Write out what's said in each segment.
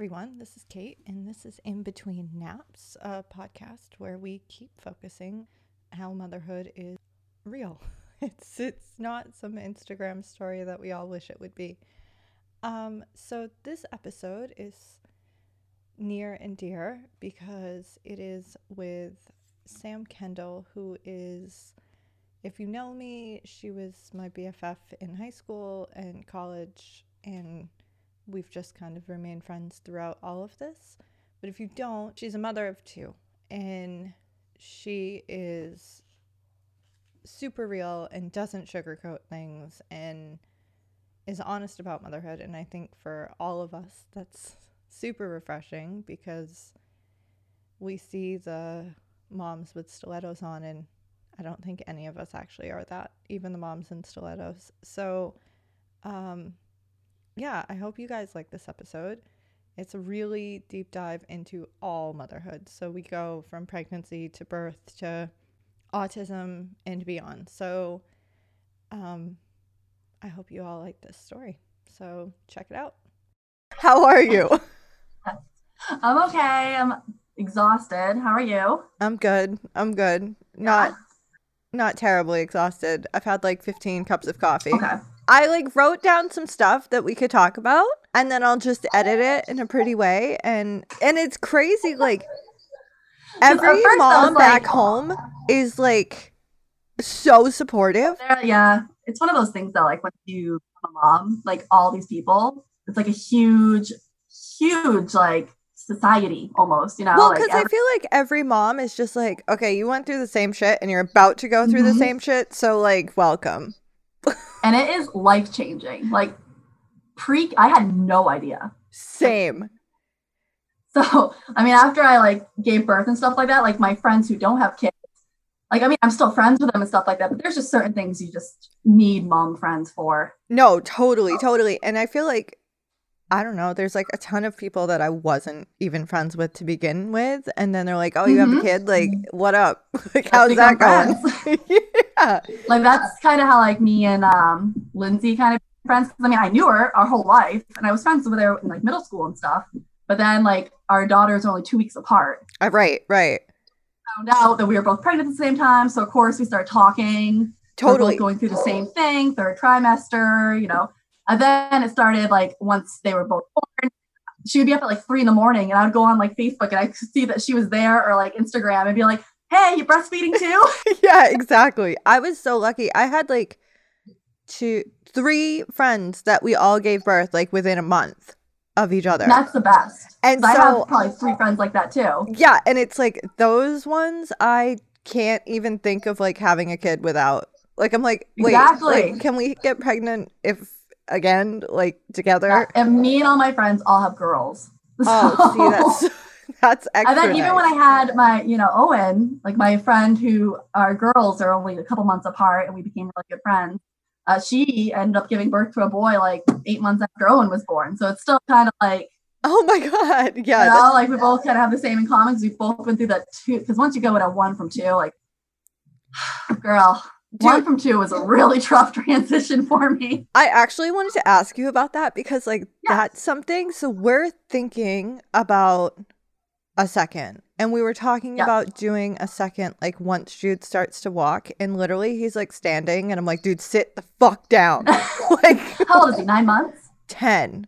Everyone, this is Kate, and this is In Between Naps, a podcast where we keep focusing how motherhood is real. It's it's not some Instagram story that we all wish it would be. Um, so this episode is near and dear because it is with Sam Kendall, who is, if you know me, she was my BFF in high school and college, and we've just kind of remained friends throughout all of this. But if you don't, she's a mother of two, and she is super real and doesn't sugarcoat things and is honest about motherhood. And I think for all of us, that's super refreshing because we see the moms with stilettos on, and I don't think any of us actually are that, even the moms in stilettos. So, um, yeah, I hope you guys like this episode. It's a really deep dive into all motherhood. So we go from pregnancy to birth to autism and beyond. So um I hope you all like this story. So check it out. How are you? I'm okay. I'm exhausted. How are you? I'm good. I'm good. Not not terribly exhausted. I've had like 15 cups of coffee. Okay. I like wrote down some stuff that we could talk about and then I'll just edit it in a pretty way and and it's crazy like every mom back like- home is like so supportive. Yeah. It's one of those things that like when you become a mom, like all these people, it's like a huge, huge like society almost, you know? Well, like because I feel like every mom is just like, okay, you went through the same shit and you're about to go through the Mhm. same shit, so like, welcome. And it is life changing. Like pre I had no idea. Same. So, I mean, after I like gave birth and stuff like that, like my friends who don't have kids, like, I mean, I'm still friends with them and stuff like that, but there's just certain things you just need mom friends for. No, totally, totally. And I feel like, I don't know, there's like a ton of people that I wasn't even friends with to begin with. And then they're like, oh, you have a mm-hmm. kid? Like, what up? like, how's that going? yeah. Like, that's kind of how like me and um, Lindsay kind of friends. I mean, I knew her our whole life and I was friends with her in like middle school and stuff. But then, like, our daughters are only two weeks apart. Uh, Right, right. Found out that we were both pregnant at the same time. So, of course, we started talking. Totally. going through the same thing, third trimester, you know. And then it started like once they were both born, she would be up at like three in the morning and I would go on like Facebook and I could see that she was there or like Instagram and be like, hey, you breastfeeding too? yeah, exactly. I was so lucky. I had like two, three friends that we all gave birth like within a month of each other. That's the best. and 'Cause I so, have probably three friends like that too. yeah, and it's like those ones I can't even think of like having a kid without. Like I'm like, wait, Exactly. like, can we get pregnant if again like together? And me and all my friends all have girls. Oh, see, that's that's extra. and then even when I had my, you know, Owen, like my friend who our girls are only a couple months apart and we became really good friends. Uh, she ended up giving birth to a boy like eight months after Owen was born. So it's still kind of like, oh my god, yeah, you know, like we both kind of have the same in common because we've both been through that too. Because once you go at a one from two, like, girl, one from two was a really tough transition for me. I actually wanted to ask you about that because, like, Yes. that's something. So, we're thinking about a second, and we were talking Yeah. about doing a second, like, once Jude starts to walk, and literally he's like standing, and I'm like, dude, sit the fuck down. like, How old is he? Nine months? 10,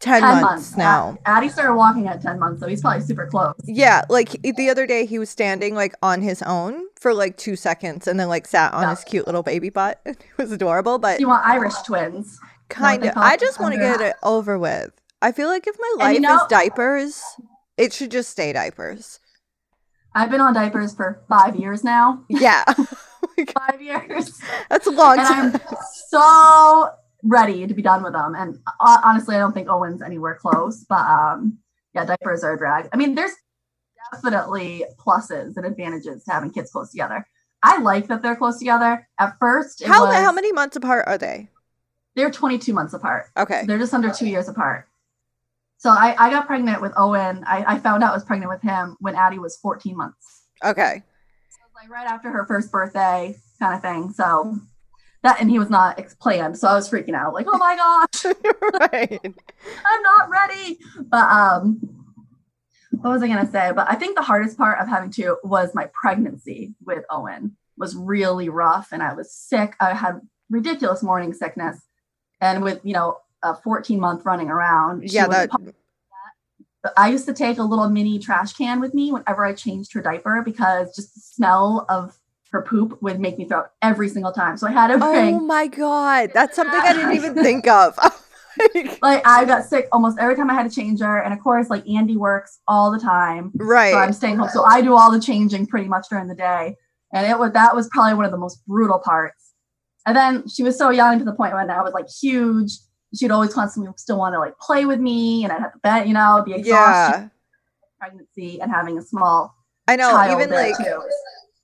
10, months, now. Ad- Addie started walking at 10 months, so he's probably super close. Yeah, like he- the other day he was standing like on his own for like two seconds and then like sat on Yeah. his cute little baby butt. It was adorable, but You want Irish twins. Kind of. I just want to get it over with. I feel like if my life you know- is diapers, it should just stay diapers. I've been on diapers for five years now. Yeah, Five years. that's a long and time. I'm so ready to be done with them. And uh, honestly, I don't think Owen's anywhere close. But um, yeah, diapers are a drag. I mean, there's definitely pluses and advantages to having kids close together. I like that they're close together. At first, it How was- how many months apart are they? They're 22 months apart. Okay, They're just under two years apart. So I, I got pregnant with Owen. I, I found out I was pregnant with him when Addie was 14 months. okay, So it was like right after her first birthday kind of thing. So that and he was not planned so i was freaking out like oh my gosh right. i'm not ready but um what was i going to say but i think the hardest part of having two was my pregnancy with owen was really rough and i was sick i had ridiculous morning sickness and with you know a 14 month running around she Yeah, that I used to take a little mini trash can with me whenever I changed her diaper because just the smell of her poop would make me throw up every single time. So I had to Oh my god. That's something I didn't even think of. Like, like I got sick almost every time I had to change her. And of course, like Andy works all the time. Right? So I'm staying home. So I do all the changing pretty much during the day. And it was that was probably one of the most brutal parts. And then she was so young to the point when I was like huge. She'd always constantly still want to like play with me and I'd have to bet, you know, the exhaustion Yeah. pregnancy and having a small I know, even like too.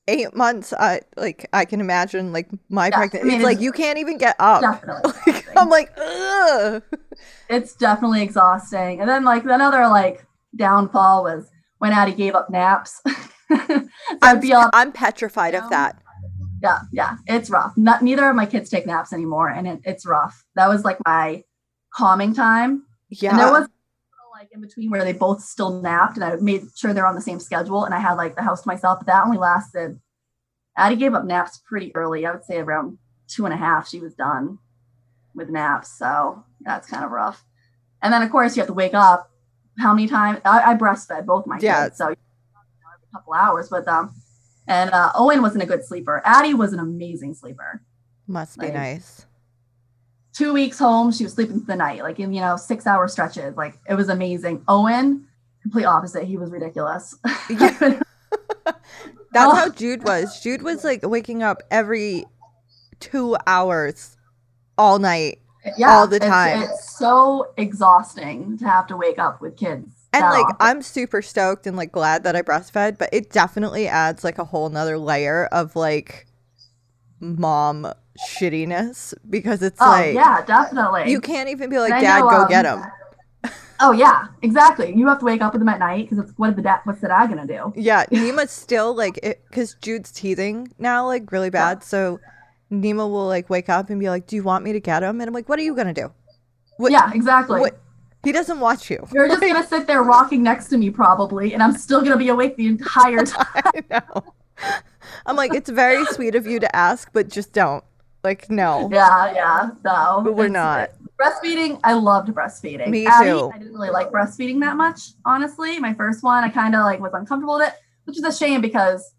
eight months, I like I can imagine like my Yeah, I pregnancy. mean, it's like you can't even get up. Definitely. Like. I'm like, ugh. it's definitely exhausting. And then like another like downfall was when Addie gave up naps. so I'd I'm be. I'm petrified of that. Yeah, yeah, it's rough. Not neither of my kids take naps anymore, and it, it's rough. That was like my calming time. Yeah. And there was like in between where they both still napped, and I made sure they're on the same schedule, and I had like the house to myself. But that only lasted. Addie gave up naps pretty early. I would say around two and a half, she was done with naps. So that's kind of rough. And then of course you have to wake up. How many times I, I breastfed both my Yeah. kids, so you know, every couple hours with them. Um, And uh, Owen wasn't a good sleeper. Addie was an amazing sleeper. Must be like- nice. Two weeks home, she was sleeping the night, like in you know six hour stretches. Like it was amazing. Owen, complete opposite. He was ridiculous. Yeah. That's Oh. how Jude was. Jude was like waking up every two hours all night. all the it's- time. It's, so exhausting to have to wake up with kids. And like. I'm super stoked and like glad that I breastfed, but it definitely adds like a whole nother layer of like mom shittiness because it's oh like yeah, definitely. you can't even be like, Dad, know, go um, get him. Oh yeah, exactly. You have to wake up with them at night because it's what the dad? What's the dad gonna do? Yeah, Nima's still like because Jude's teething now like really bad. So Nima will like wake up and be like, "Do you want me to get him?" And I'm like, "What are you gonna do?" What- yeah, exactly. what- He doesn't watch you. You're just gonna sit there rocking next to me probably, and I'm still gonna be awake the entire time. I know. I'm like, it's very sweet of you to ask, but just don't. Like, no, yeah, yeah. No, but we're it's- not. breastfeeding. I loved breastfeeding. Me Addie, too. I didn't really like breastfeeding that much, honestly. My first one, I kind of like was uncomfortable with it, which is a shame because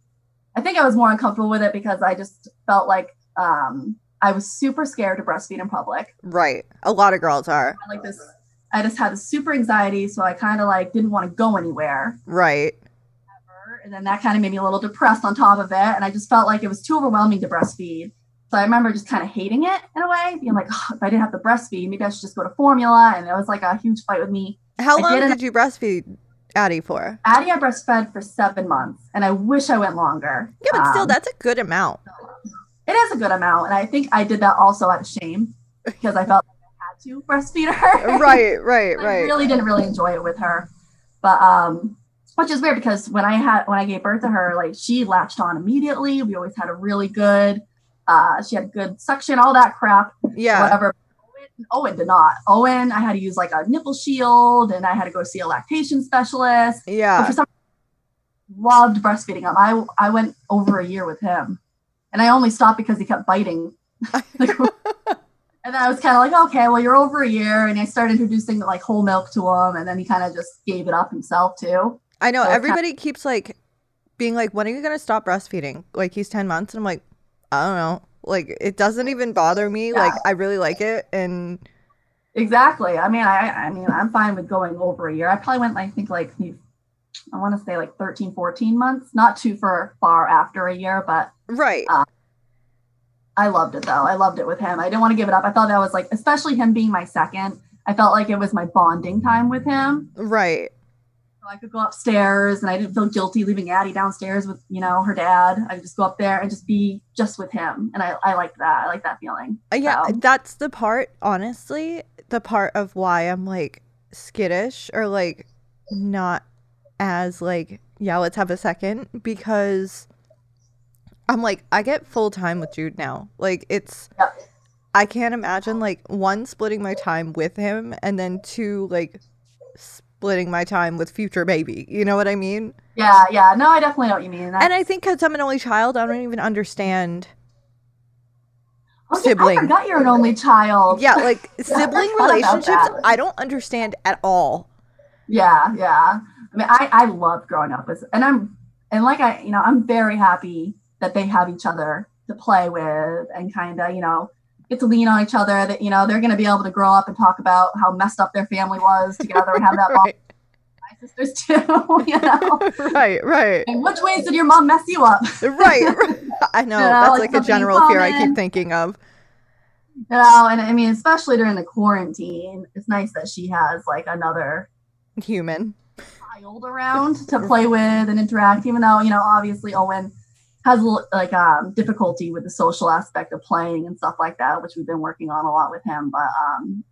I think I was more uncomfortable with it because I just felt like um, I was super scared to breastfeed in public. Right. A lot of girls are. I like this. I just had super anxiety, so I kind of like didn't want to go anywhere. Right. And then that kind of made me a little depressed on top of it. And I just felt like it was too overwhelming to breastfeed. So I remember just kind of hating it in a way, being like, oh, if I didn't have to breastfeed, maybe I should just go to formula. And it was like a huge fight with me. How I long didn't- did you breastfeed Addie for? Addie, I breastfed for seven months, and I wish I went longer. Yeah, but still, Um, that's a good amount. it is a good amount. And I think I did that also out of shame because I felt like I had to breastfeed her. right, right, I right. really didn't really enjoy it with her. But um which is weird because when I had when I gave birth to her, like she latched on immediately. We always had a really good uh she had good suction, all that crap, Yeah. whatever. Owen, Owen did not. Owen, I had to use like a nipple shield and I had to go see a lactation specialist. Yeah. for some loved breastfeeding him. I I went over a year with him. And I only stopped because he kept biting. Like, and then I was kind of like, okay, well, you're over a year. And I started introducing like whole milk to him. And then he kind of just gave it up himself too. I know So everybody keeps like being like, when are you going to stop breastfeeding? Like, he's 10 months. And I'm like, I don't know. Like, it doesn't even bother me. Yeah. Like, I really like it. And Exactly. I mean, I, I mean, I'm fine with going over a year. I probably went, I think like, I want to say like 13, 14 months, not too far, far after a year, but right. Uh, I loved it though. I loved it with him. I didn't want to give it up. I thought that was like, especially him being my second, I felt like it was my bonding time with him. right. So I could go upstairs and I didn't feel guilty leaving Addie downstairs with, you know, her dad. I could just go up there and just be just with him. And I, I liked that. I like that feeling. Uh, Yeah, So- that's the part, honestly, the part of why I'm like skittish or like not as like, yeah, let's have a second because I'm like, I get full time with Jude now. Like it's Yep. I can't imagine like one splitting my time with him and then two like splitting my time with future baby. You know what I mean? Yeah, yeah. No, I definitely know what you mean. And I think because I'm an only child, I don't even understand. Oh, yeah, sibling. I forgot you're an only child. Yeah, like sibling relationships. I don't understand at all. Yeah, yeah. I mean, I I love growing up with, and I'm and like I, you know, I'm very happy that they have each other to play with and kind of, you know, get to lean on each other. That you know they're going to be able to grow up and talk about how messed up their family was together and have that bond right, my sisters too. You know, right, right, and which ways did your mom mess you up? right, right. I know You know, that's like like a in general fear I keep thinking of. You know, and I mean, especially during the quarantine, it's nice that she has like another Human. child around to play with and interact even though you know obviously owen has like um difficulty with the social aspect of playing and stuff like that which we've been working on a lot with him but um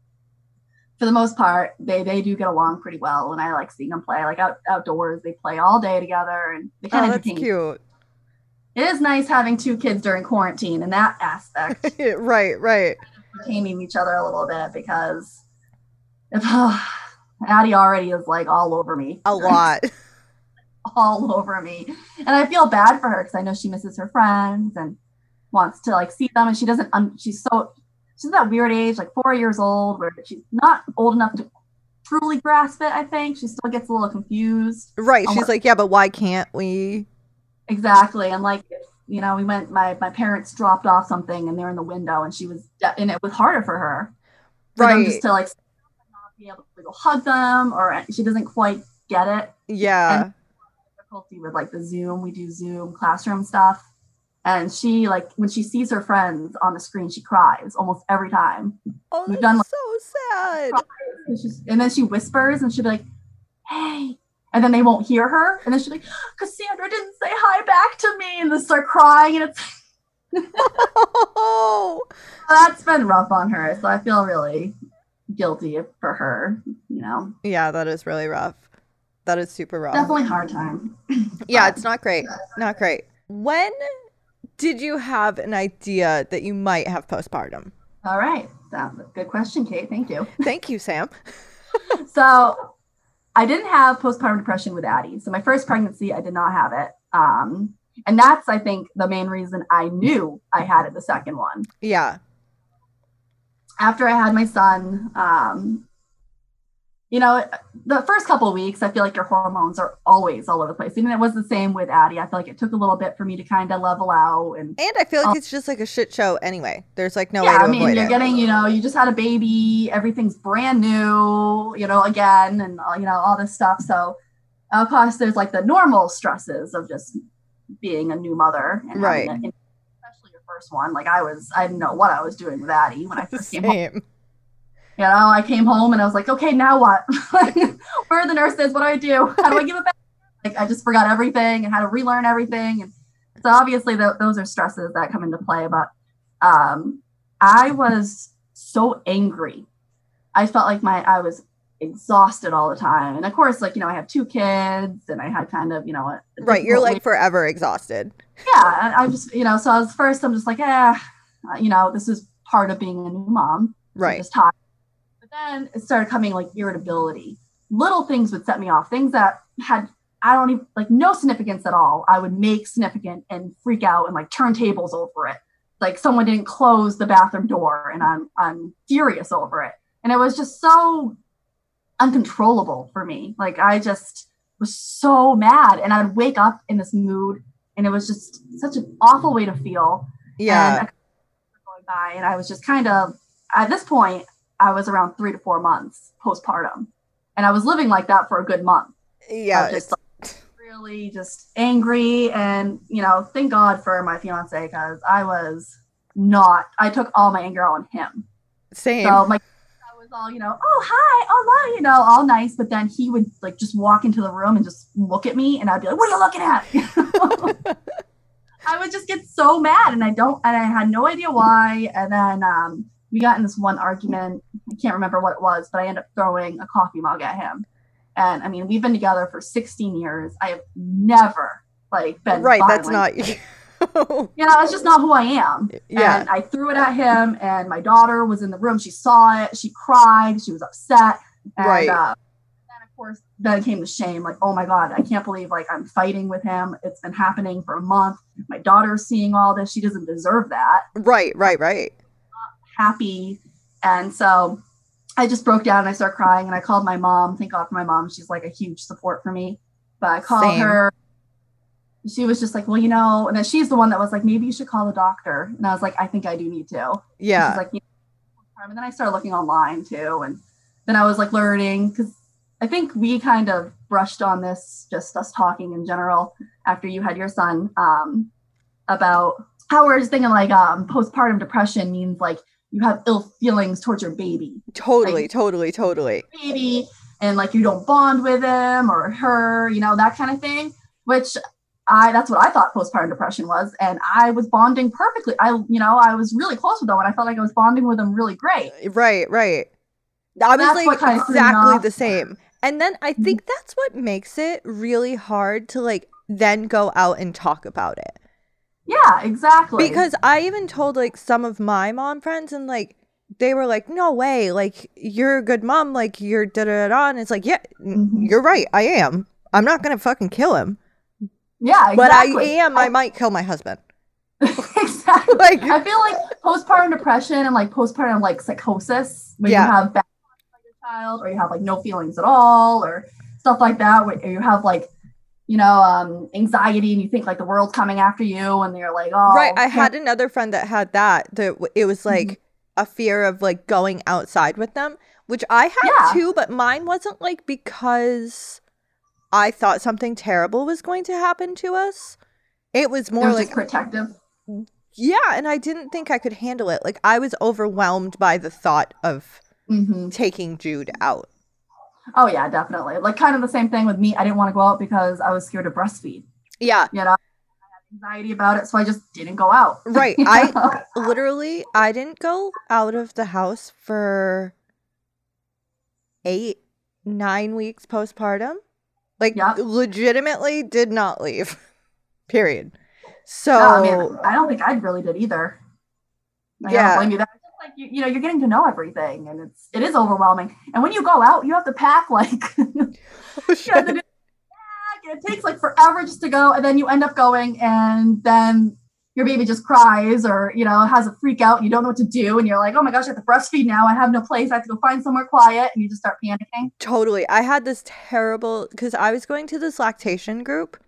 for the most part they they do get along pretty well and i like seeing them play like out, outdoors they play all day together and they kind Oh, of that's entertain cute. it is nice having two kids during quarantine in that aspect right, right. entertaining each other a little bit because if addie already is like all over me A lot. all over me. And I feel bad for her because I know she misses her friends and wants to like see them. And she doesn't, un- she's so, she's that weird age, like four years old, where she's not old enough to truly grasp it, I think. She still gets a little confused. Right. She's like, yeah, but why can't we? Exactly. And like, you know, we went, my, my parents dropped off something and they're in the window and she was, and it was harder for her. For them Right. just to like not be able to go hug them or uh, she doesn't quite get it. Yeah. Difficulty with like the Zoom. We do Zoom classroom stuff. And she like when she sees her friends on the screen, she cries almost every time. oh, we've done, like- so sad. And, she's, and then she whispers and she'll be like, "Hey," and then they won't hear her. And then she'll be like, "Cassandra didn't say hi back to me," and they start crying. And it's Oh, that's been rough on her. So I feel really guilty for her. You know, yeah, that is really rough. That is super rough. definitely hard time. Yeah, it's not great. Not great. When did you have an idea that you might have postpartum? All right, That's a good question, Kate. Thank you. Thank you, Sam. so I didn't have postpartum depression with Addie. So my first pregnancy, I did not have it. Um, and that's, I think, the main reason I knew I had it the second one. Yeah. After I had my son, um, you know, the first couple of weeks, I feel like your hormones are always all over the place. Even it was the same with Addie. I feel like it took a little bit for me to kind of level out and And I feel like Oh. it's just like a shit show anyway. There's like no yeah, way to I mean, you're it. getting, you know, you just had a baby, everything's brand new, you know, again, and uh, you know, all this stuff. So, of course, there's like the normal stresses of just being a new mother, and Right. especially your first one. Like I was, I didn't know what I was doing with Addie when I first came home. You know, I came home and I was like, okay, now what? Where are the nurses? What do I do? How do I give it back? Like I just forgot everything and had to relearn everything. And so obviously th- those are stresses that come into play. But um, I was so angry. I felt like my I was exhausted all the time. And of course, like you know, I have two kids, and I had kind of you know, a, a Right. You're like forever exhausted. yeah, I, I just you know, so I was first, I'm just like, eh, you know, this is part of being a new mom. I'm Right. just tired. Then it started coming like irritability. Little things would set me off. Things that had I don't even like no significance at all. I would make significant and freak out and like turn tables over it. Like someone didn't close the bathroom door and I'm I'm furious over it. And it was just so uncontrollable for me. Like I just was so mad and I'd wake up in this mood and it was just such an awful way to feel. Yeah. a couple weeks were going by, and I was just kind of at this point, I was around three to four months postpartum, and I was living like that for a good month. Yeah. just like, really just angry, and you know, thank God for my fiance because I was not. I took all my anger out on him. Same. So my I was all, you know, oh hi, oh hi, you know, all nice, but then he would like just walk into the room and just look at me, and I'd be like, "What are you looking at?" I would just get so mad, and I don't, and I had no idea why. And then um, we got in this one argument. I can't remember what it was, but I ended up throwing a coffee mug at him. And I mean, we've been together for 16 years. I have never like been right. That's not you know, it's just not who I am. yeah. And I threw it at him, and my daughter was in the room. She saw it. She cried. She was upset. And, Right. Uh, then of course, then came the shame. Like, oh my god, I can't believe like I'm fighting with him. It's been happening for a month. My daughter's seeing all this. She doesn't deserve that. right, right, right. Happy, and so I just broke down and I started crying. And I called my mom. Thank God for my mom. She's like a huge support for me. But I called Same. her. She was just like, well, you know, and then she's the one that was like, maybe you should call the doctor. And I was like, I think I do need to. And Yeah. She's like, you know, and then I started looking online too, and then I was like learning because I think we kind of brushed on this, just us talking in general after you had your son, um, about how we're just thinking like um, postpartum depression means like you have ill feelings towards your baby, totally, totally, totally. baby, and like you don't bond with him or her, you know, that kind of thing. Which I that's what I thought postpartum depression was, and I was bonding perfectly. I you know I was really close with them, and I felt like I was bonding with them really great. Right, right. I was like what kinda exactly the same. And then I Mm-hmm. think that's what makes it really hard to like then go out and talk about it. Yeah, exactly. Because I even told like some of my mom friends and like they were like, "No way! Like you're a good mom. Like you're da da da." da," And it's like, yeah, Mhm. you're right. I am. I'm not gonna fucking kill him, yeah, exactly. but I am. I might kill my husband. exactly. Like, I feel like postpartum depression and like postpartum like psychosis, when Yeah. you have bad about your child, or you have like no feelings at all, or stuff like that, where you have like you know um anxiety and you think like the world's coming after you, and you're like, oh, right. I had another friend that had that. That it was like Mm-hmm. a fear of like going outside with them, which I had Yeah. too. But mine wasn't like because I thought something terrible was going to happen to us. It was it more was like protective. Yeah, and I didn't think I could handle it. Like I was overwhelmed by the thought of hmm taking Jude out. Oh yeah, definitely. Like kind of the same thing with me. I didn't want to go out because I was scared to breastfeed. Yeah, You know, I had anxiety about it, so I just didn't go out. right. You I literally I didn't go out of the house for 8 9 weeks postpartum. Like Yeah. legitimately did not leave. Period. So No, I mean, I don't think I really did either. Like, I Yeah. don't blame you. Just like you, you know, you're getting to know everything, and it's it is overwhelming. And when you go out, you have to pack like to pack, and it takes like forever just to go, and then you end up going, and then your baby just cries or you know has a freak out, and you don't know what to do, and you're like, oh my gosh, I have to breastfeed now. I have no place. I have to go find somewhere quiet, and you just start panicking. Totally. I had this terrible because I was going to this lactation group,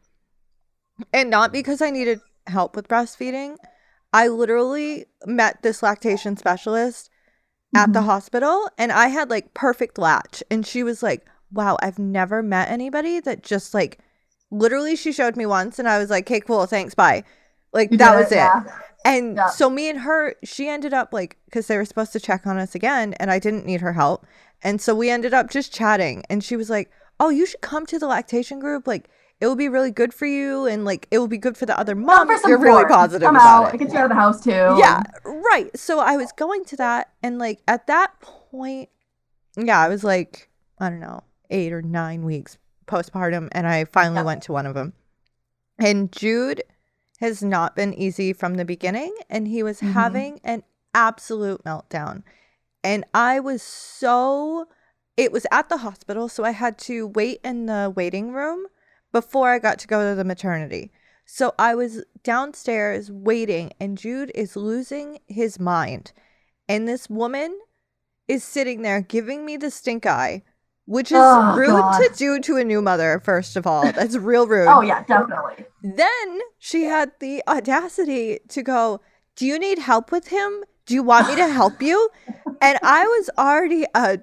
and not because I needed help with breastfeeding. I literally met this lactation specialist at the Mhm. hospital, and I had like perfect latch. And she was like, Wow, I've never met anybody that just like literally she showed me once, and I was like, Okay, cool, thanks, bye. Like You that was it. yeah. And Yeah. so me and her, she ended up like because they were supposed to check on us again, and I didn't need her help, and so we ended up just chatting. And she was like, "Oh, you should come to the lactation group. Like, it will be really good for you, and like it will be good for the other mom." for You're really positive Come about out. It it. gets you out of the house too. Yeah, right. So I was going to that, and like at that point, yeah, I was like, I don't know, eight or nine weeks postpartum, and I finally Yep. went to one of them. And Jude has not been easy from the beginning, and he was Mhm. having an absolute meltdown. And I was so, it was at the hospital, so I had to wait in the waiting room before I got to go to the maternity. So I was downstairs waiting, and Jude is losing his mind. And this woman is sitting there giving me the stink eye, which is Oh, rude God. to do to a new mother, first of all. That's real rude. Oh yeah, definitely. Then she had the audacity to go, Do you need help with him? Do you want me to help you? And I was already a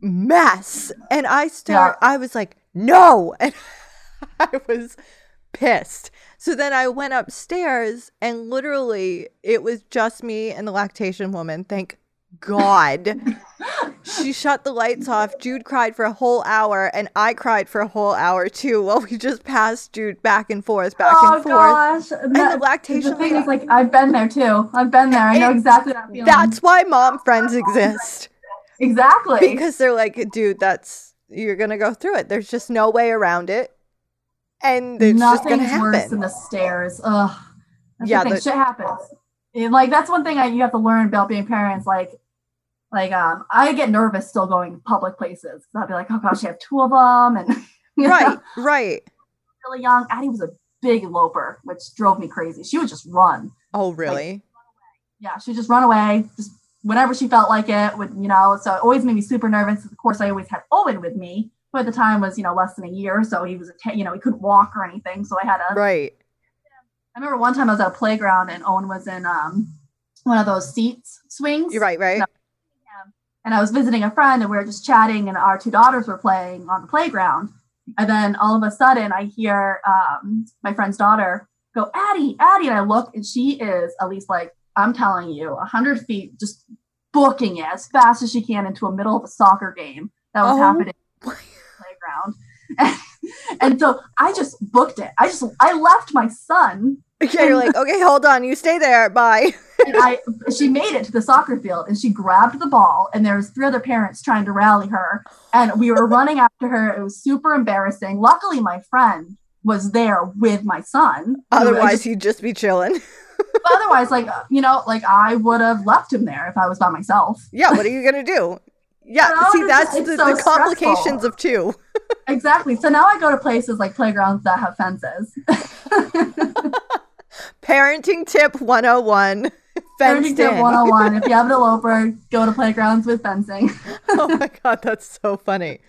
mess. And I start I was like, No. And I was pissed. So then I went upstairs and literally it was just me and the lactation woman. Thank God. she shut the lights off. Jude cried for a whole hour, and I cried for a whole hour too while we just passed Jude back and forth, back oh and forth. gosh. And the lactation the thing lady, is, like, I've been there too. I've been there. I know exactly that feeling. that's why mom friends exist. exactly Because they're like, dude, that's, you're going to go through it. There's just no way around it. And it's just going to Nothing's worse than the stairs. Ugh. That's Yeah, the thing. the- shit happens. And like that's one thing I, you have to learn about being parents. Like, like um, I get nervous still going public places. I'll be like, oh gosh, I have two of them, and you know, Right, right. really young. Addie was a big loper, which drove me crazy. She would just run. Oh, really? Yeah, she'd just run away, just whenever she felt like it. Would you know? So it always made me super nervous. Of course, I always had Owen with me, who at the time was you know less than a year, so he was you know he couldn't walk or anything. So I had a right. I remember one time I was at a playground and Owen was in um one of those seats swings. You're right, right? And I was visiting a friend and we were just chatting and our two daughters were playing on the playground. And then all of a sudden I hear um my friend's daughter go, Addie, Addie. And I look and she is at least like, I'm telling you, a hundred feet just booking it as fast as she can into a middle of a soccer game that was Oh. happening on the playground. And, so I just booked it. I just I left my son Yeah, you're like, okay, hold on, you stay there. Bye. and I she made it to the soccer field and she grabbed the ball and there was three other parents trying to rally her and we were running after her. It was super embarrassing. Luckily, my friend was there with my son. Otherwise, just- you'd just be chilling. otherwise, like you know, like I would have left him there if I was by myself. Yeah, what are you gonna do? Yeah, see, that's the, so the complications stressful. of two. Exactly. So now I go to places like playgrounds that have fences. Parenting tip 101 fenced Parenting tip 101. If you have an eloper, go to playgrounds with fencing. oh my god, that's so funny.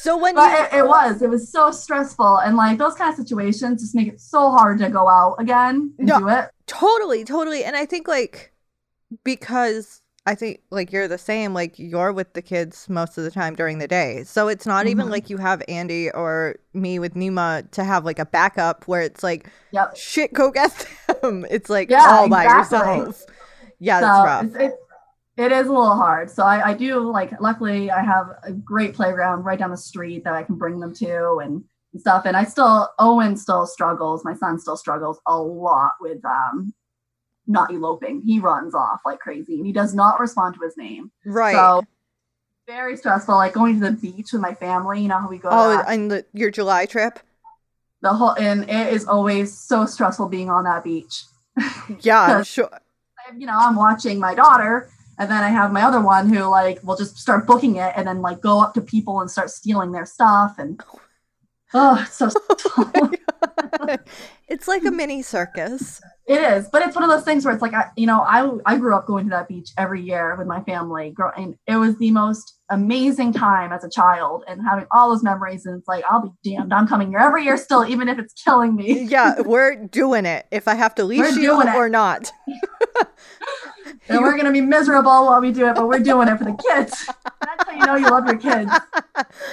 So when you it, it was. It was so stressful. And like those kind of situations just make it so hard to go out again and No. do it. totally, totally, and I think like because I think like you're the same, like you're with the kids most of the time during the day. So it's not even Mhm. like you have Andy or me with Nima to have like a backup where it's like Yep. shit, go get them. It's like Yeah, all by yourself. Yeah, that's rough. It's, it, it is a little hard. So I, I do like, luckily, I have a great playground right down the street that I can bring them to and, and stuff. And I still, Owen still struggles. My son still struggles a lot with um, not eloping. He runs off like crazy and he does not respond to his name. Right. So very stressful. Like going to the beach with my family. You know how we go. oh, and the, your July trip? the whole and it is always so stressful being on that beach. Yeah, sure. you know, I'm watching my daughter, and then I have my other one who like will just start booking it and then like go up to people and start stealing their stuff and oh, it's so it's like a mini circus. It is. But it's one of those things where it's like I, you know, I I grew up going to that beach every year with my family, and it was the most amazing time as a child and having all those memories. And it's like I'll be damned, I'm coming here every year still, even if it's killing me. Yeah, we're doing it. If I have to leash We're you doing it. or not. And we're gonna be miserable while we do it, but we're doing it for the kids. That's how you know you love your kids.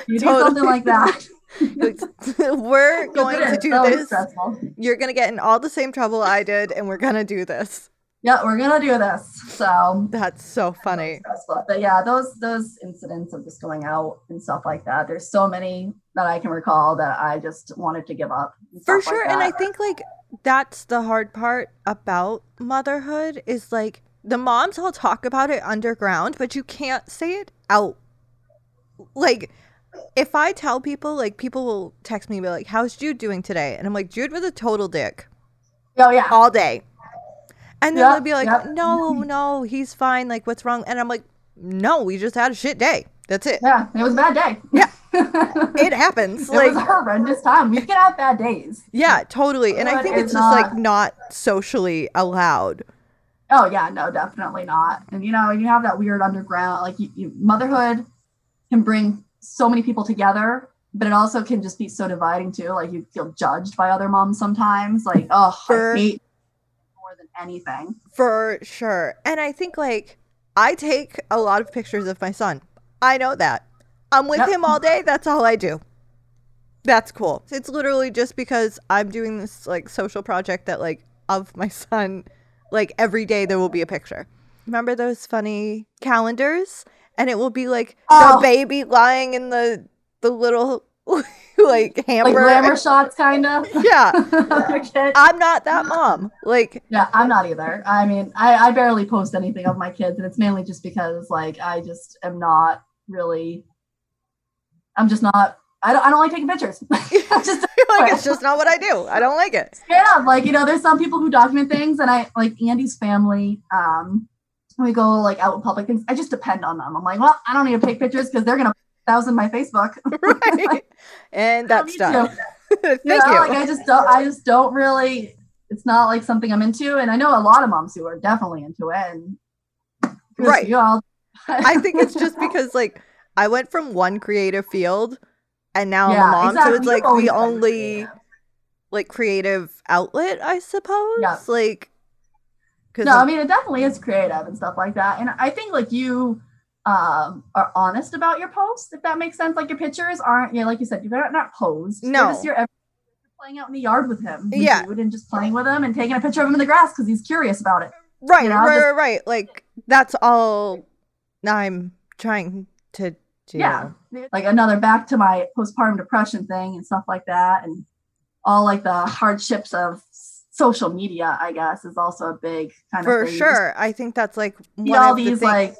You do something like that. we're going to do so this. stressful. You're going to get in all the same trouble I did, and we're going to do this. Yeah, we're gonna do this. So That's so funny. But yeah, those those incidents of just going out and stuff like that. There's so many that I can recall that I just wanted to give up. For stuff like sure. and I think, like, that's the hard part about motherhood is like the moms all talk about it underground, but you can't say it out. Like, if I tell people, like, people will text me and be like, How's Jude doing today? And I'm like, Jude was a total dick. oh yeah, all day. And then Yep, they'll be like, no, no, he's fine. Like, what's wrong? And I'm like, no, we just had a shit day. That's it. yeah, it was a bad day. Yeah. it It happens. was Like, a horrendous time. We can have bad days. yeah, totally. And I think it's it's just like not- not socially allowed. Oh yeah, no, definitely not. And you know, you have that weird underground, like you, you, motherhood can bring so many people together, but it also can just be so dividing too. Like you feel judged by other moms sometimes. Like, oh, For- I hate more than anything. For sure. And I think like I take a lot of pictures of my son. I know that. I'm with Yep. him all day. That's all I do. That's cool. It's literally just because I'm doing this like social project that like of my son like every day there will be a picture. Remember those funny calendars and it will be like Oh. the baby lying in the the little like Like glamour shots, kind of. yeah. I'm not that mom. Like Yeah, I'm not either. I mean, I, I barely post anything of my kids, and it's mainly just because, like, I just am not really. I'm just not. I don't. I don't like taking pictures. Just like it's just not what I do. I don't like it. Yeah, like you know, there's some people who document things, and I like Andy's family. Um, we go like out in public things, I just depend on them. I'm like, well, I don't need to take pictures because they're gonna thousand my Facebook. right. and that's done. Thank you. Know, you. Like I just don't I just don't really it's not like something I'm into. And I know a lot of moms who are definitely into it. And right. You, I think it's just because like I went from one creative field and now yeah, I'm a mom. Exactly. So it's like the only like creative outlet, I suppose. Yeah. Like no, I'm, I mean it definitely is creative and stuff like that. And I think like you um are honest about your posts, if that makes sense. Like your pictures aren't, you know, like you said, you're not posed. No, just your playing out in the yard with him. With yeah, and just playing with him and taking a picture of him in the grass because he's curious about it. Right, you know? right, just, right, right. Like that's all I'm trying to do. Yeah, like another back to my postpartum depression thing and stuff like that, and all like the hardships of social media. I guess is also a big kind for of for sure. I think that's like one all these the like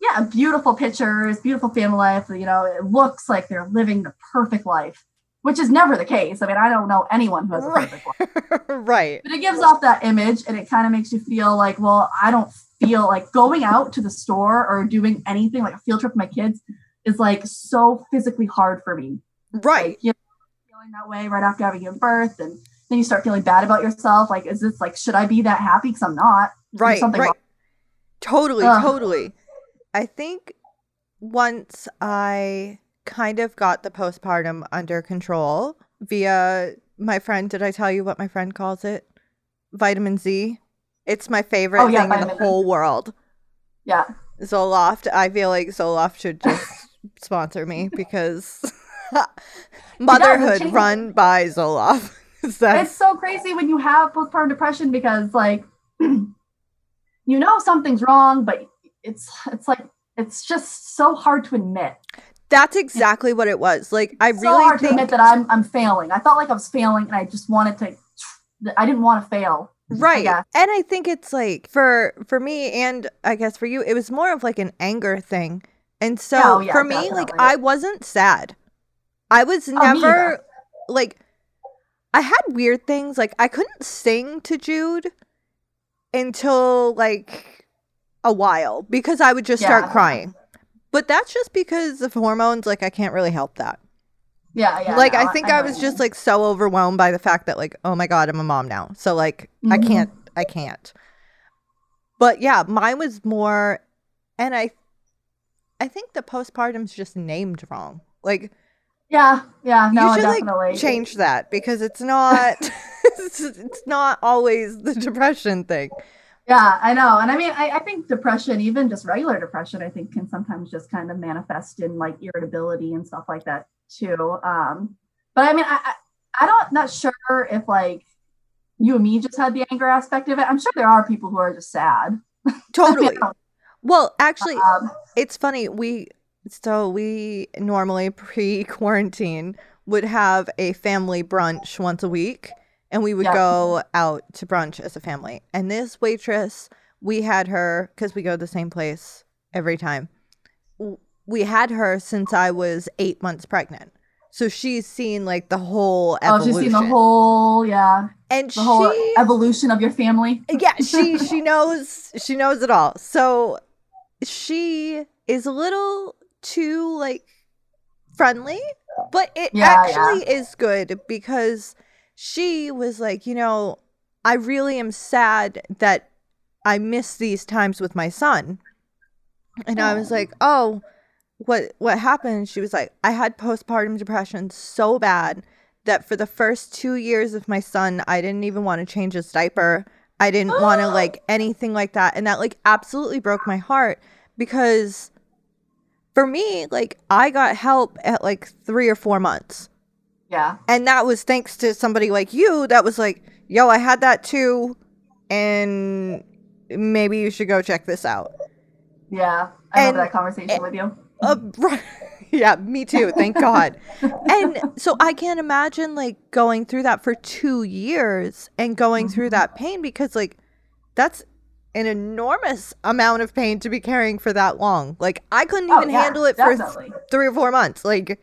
yeah, beautiful pictures, beautiful family life. You know, it looks like they're living the perfect life, which is never the case. I mean, I don't know anyone who has a perfect life. right. But it gives off that image and it kind of makes you feel like, well, I don't feel like going out to the store or doing anything like a field trip with my kids is like so physically hard for me. Right. Like, you know, feeling that way right after having a birth and then you start feeling bad about yourself. Like, is this like, should I be that happy? Because I'm not. Right. Something right. Wrong. Totally. Ugh. Totally. I think once I kind of got the postpartum under control via my friend, did I tell you what my friend calls it? Vitamin Z. It's my favorite oh, yeah, thing in the whole world. Yeah. Zoloft. I feel like Zoloft should just sponsor me because motherhood yeah, run by Zoloft. it's so crazy when you have postpartum depression because like you know something's wrong, but it's it's like it's just so hard to admit. That's exactly what it was. Like I it's really so hard think... to admit that I'm I'm failing. I felt like I was failing, and I just wanted to. I didn't want to fail. Right. I and I think it's like for for me and I guess for you, it was more of like an anger thing. And so oh, yeah, for me, definitely. like I wasn't sad. I was oh, never like I had weird things. Like I couldn't sing to Jude until like a while because I would just yeah. start crying. But that's just because of hormones. Like, I can't really help that. Yeah, yeah. Like, no, I think I, I was just like so overwhelmed by the fact that, like, oh my God, I'm a mom now. So, like, mm-hmm. I can't, I can't. But yeah, mine was more, and I, I think the postpartum's just named wrong. Like, yeah, yeah, no, you should, definitely like, change that because it's not, it's, it's not always the depression thing. Yeah, I know. And I mean, I, I, think depression, even just regular depression, I think can sometimes just kind of manifest in like irritability and stuff like that too. Um, but I mean, I, I, I don't, not sure if like you and me just had the anger aspect of it. I'm sure there are people who are just sad. Totally. well, actually, um, it's funny. We, so we normally pre quarantine would have a family brunch once a week and we would go out to brunch as a family. And this waitress, we had her because we go to the same place every time. We had her since I was eight months pregnant. So she's seen like the whole evolution. Oh, she's seen the whole, yeah. And the whole evolution of your family. Uh, yeah, she she knows she knows it all. So she is a little too like friendly, but it yeah, actually yeah. is good because she was like, you know, I really am sad that I miss these times with my son. And I was like, oh, what what happened? She was like, I had postpartum depression so bad that for the first two years of my son, I didn't even want to change his diaper. I didn't want to like anything like that. And that like absolutely broke my heart because for me, like I got help at like three or four months. Yeah. And that was thanks to somebody like you that was like, yo, I had that too. And maybe you should go check this out. Yeah. I and, that conversation and, with you. Uh, yeah, me too. Thank God. and so I can't imagine like going through that for two years and going mm-hmm. through that pain because like that's an enormous amount of pain to be carrying for that long. Like I couldn't oh, even yeah, handle it definitely. for th- three or four months. Like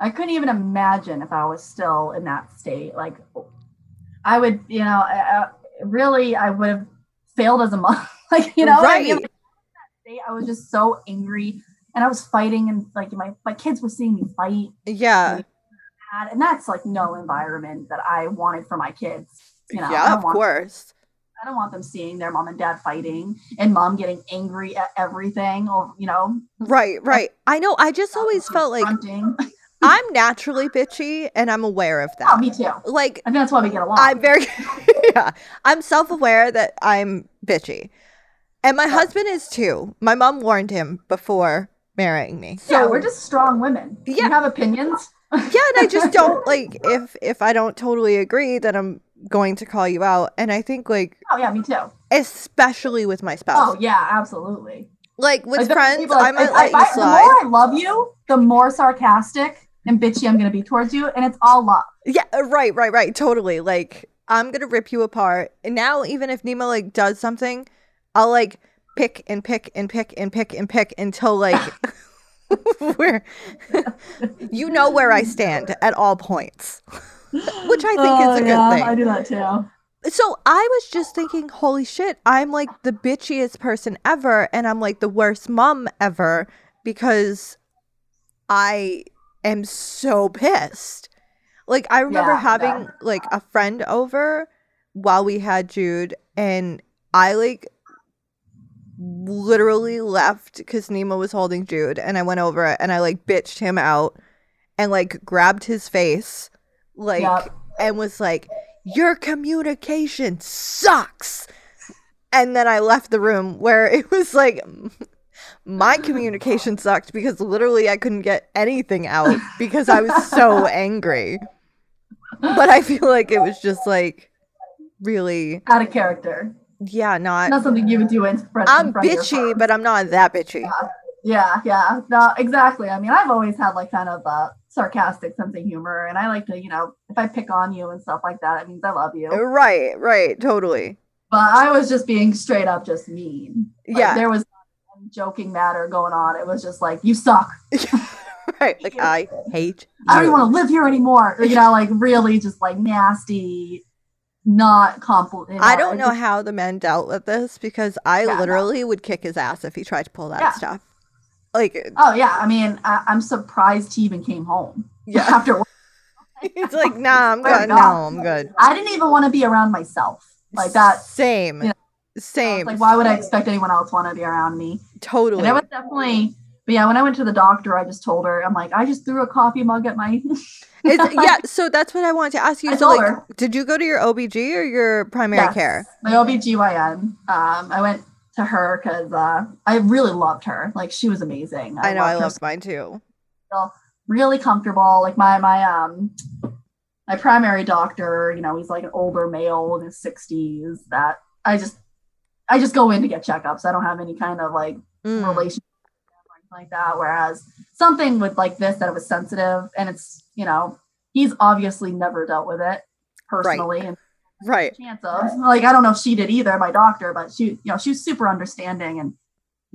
I couldn't even imagine if I was still in that state. Like, I would, you know, I, I, really, I would have failed as a mom. like, you know, Right. I, mean? Like, state, I was just so angry, and I was fighting, and like my my kids were seeing me fight, Yeah. mad, and that's like no environment that I wanted for my kids. You know, yeah, of course. I don't want them seeing their mom and dad fighting and mom getting angry at everything or you know Right, right. I know. I just always felt like. I'm naturally bitchy and I'm aware of that. oh, that. me too. Like I think that's why we get along. I'm very yeah. I'm self-aware that I'm bitchy. And my Yeah. husband is too. My mom warned him before marrying me. So yeah, we're just strong women. Yeah. You have opinions. yeah, and I just don't like if if I don't totally agree then I'm going to call you out. And I think like Oh yeah, me too. especially with my spouse. Oh yeah, absolutely. Like with Like, friends, people, like, I might let if you I- The more I love you, the more sarcastic and bitchy I'm gonna be towards you, and it's all love. Yeah, uh, right, right, right. Totally. Like I'm gonna rip you apart. And now even if Nima like does something, I'll like pick and pick and pick and pick and pick until like where you know where I stand at all points. Which I think is a oh, good Oh, thing. I do that too. So I was just thinking, holy shit, I'm like the bitchiest person ever, and I'm like the worst mom ever because I am so pissed. Like I remember Yeah, having yeah. like a friend over while we had Jude, and I like literally left because Nima was holding Jude, and I went over and I like bitched him out and like grabbed his face, like Yep. and was like, Your communication sucks. And then I left the room where it was like, My communication sucked because literally I couldn't get anything out because I was so angry. But I feel like it was just like really, Out of character. yeah, not. Not something you would do in front. I'm in front bitchy, but I'm not that bitchy. Yeah, yeah. No, exactly. I mean, I've always had like kind of a sarcastic sense of humor, and I like to, you know, if I pick on you and stuff like that, it means I love you. Uh, right, right, totally. But I was just being straight up just mean. Like, Yeah. There was no joking matter going on. It was just like, you suck. right. Like I hate I don't even want to live here anymore. Or, you know, like really just like nasty, not compliment. I don't know how the men dealt with this because I Yeah, no. literally would kick his ass if he tried to pull that Yeah. stuff. Like, Oh yeah, I mean, I, I'm surprised he even came home. yeah, After he's like, nah, I'm good. No, I'm good. I didn't even want to be around myself like that. Same, you know, same, Like, why would I expect anyone else want to be around me? totally. And it was definitely. But yeah, when I went to the doctor, I just told her, I'm like, I just threw a coffee mug at my. It's, yeah, so that's what I wanted to ask you. I so, like, her. did you go to your OBG or your primary Yes, care? My OBGYN. Um, I went to her because uh, I really loved her. Like she was amazing. I know, I her mine too. really comfortable. Like my my um my primary doctor, you know, he's like an older male in his sixties that I just I just go in to get checkups. I don't have any kind of like Mm. relationship or anything like that. Whereas something with like this that it was sensitive and it's, you know, he's obviously never dealt with it personally and Right. chance of like I don't know if she did either, my doctor, but she you know, she was super understanding and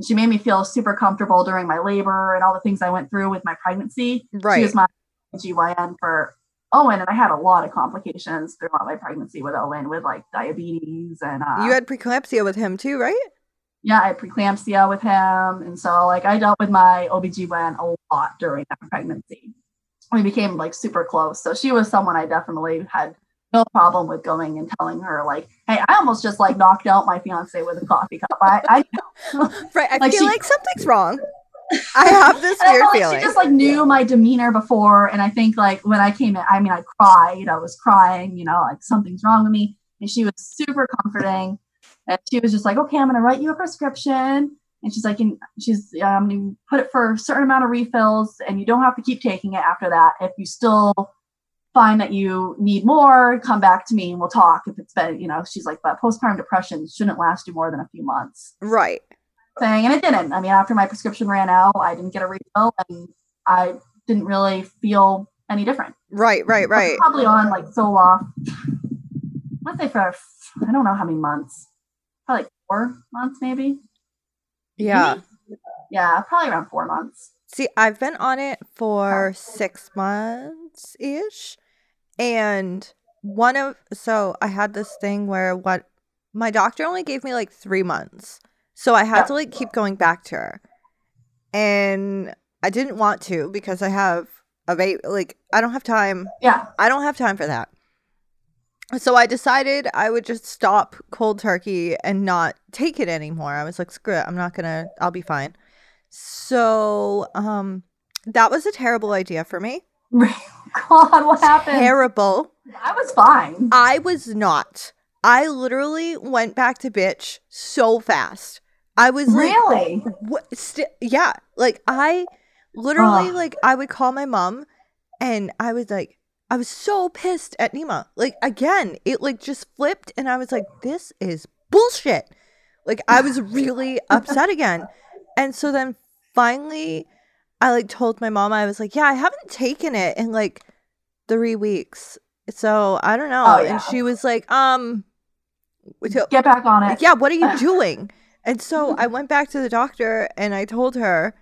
she made me feel super comfortable during my labor and all the things I went through with my pregnancy. Right. She was my GYN for Owen, and I had a lot of complications throughout my pregnancy with Owen, with like diabetes and uh, You had preeclampsia with him too, right? yeah, I had preeclampsia with him, and so like I dealt with my OBGYN a lot during that pregnancy. We became like super close, so she was someone I definitely had no problem with going and telling her like, "Hey, I almost just like knocked out my fiance with a coffee cup." I, I Right. I Like, feel she- like something's wrong. I have this weird like feeling. She just like knew my demeanor before, and I think like when I came in, I mean, I cried. I was crying, you know, like something's wrong with me, and she was super comforting. And she was just like, "Okay, I'm gonna write you a prescription." And she's like, and she's, um, I'm gonna put it for a certain amount of refills, and you don't have to keep taking it after that. If you still find that you need more, come back to me and we'll talk. If it's been, you know, she's like, but postpartum depression shouldn't last you more than a few months right. thing, and it didn't. I mean, after my prescription ran out, I didn't get a refill, and I didn't really feel any different. Right. Right. Right. Probably on like Zoloft. Let's say for I don't know how many months, probably like four months, maybe. Yeah. Yeah, probably around four months. See, I've been on it for six months ish. And one of, so I had this thing where what my doctor only gave me like three months. So I had to like keep going back to her. And I didn't want to because I have a baby. Like, I don't have time. Yeah. I don't have time for that. So I decided I would just stop cold turkey and not take it anymore. I was like, screw it. I'm not going to, I'll be fine. So, um, that was a terrible idea for me. God, what happened? Terrible. I was fine. I was not. I literally went back to bitch so fast. I was like, Really? what? St- yeah, like I literally Ugh. like I would call my mom, and I was like, I was so pissed at Nima. Like again, it like just flipped, and I was like, this is bullshit. Like I was really upset again, and so then finally, I like told my mom I was like, yeah, I haven't taken it in like three weeks, so I don't know. Oh, yeah. And she was like, um, Get back on it. yeah, what are you doing? And so I went back to the doctor and I told her,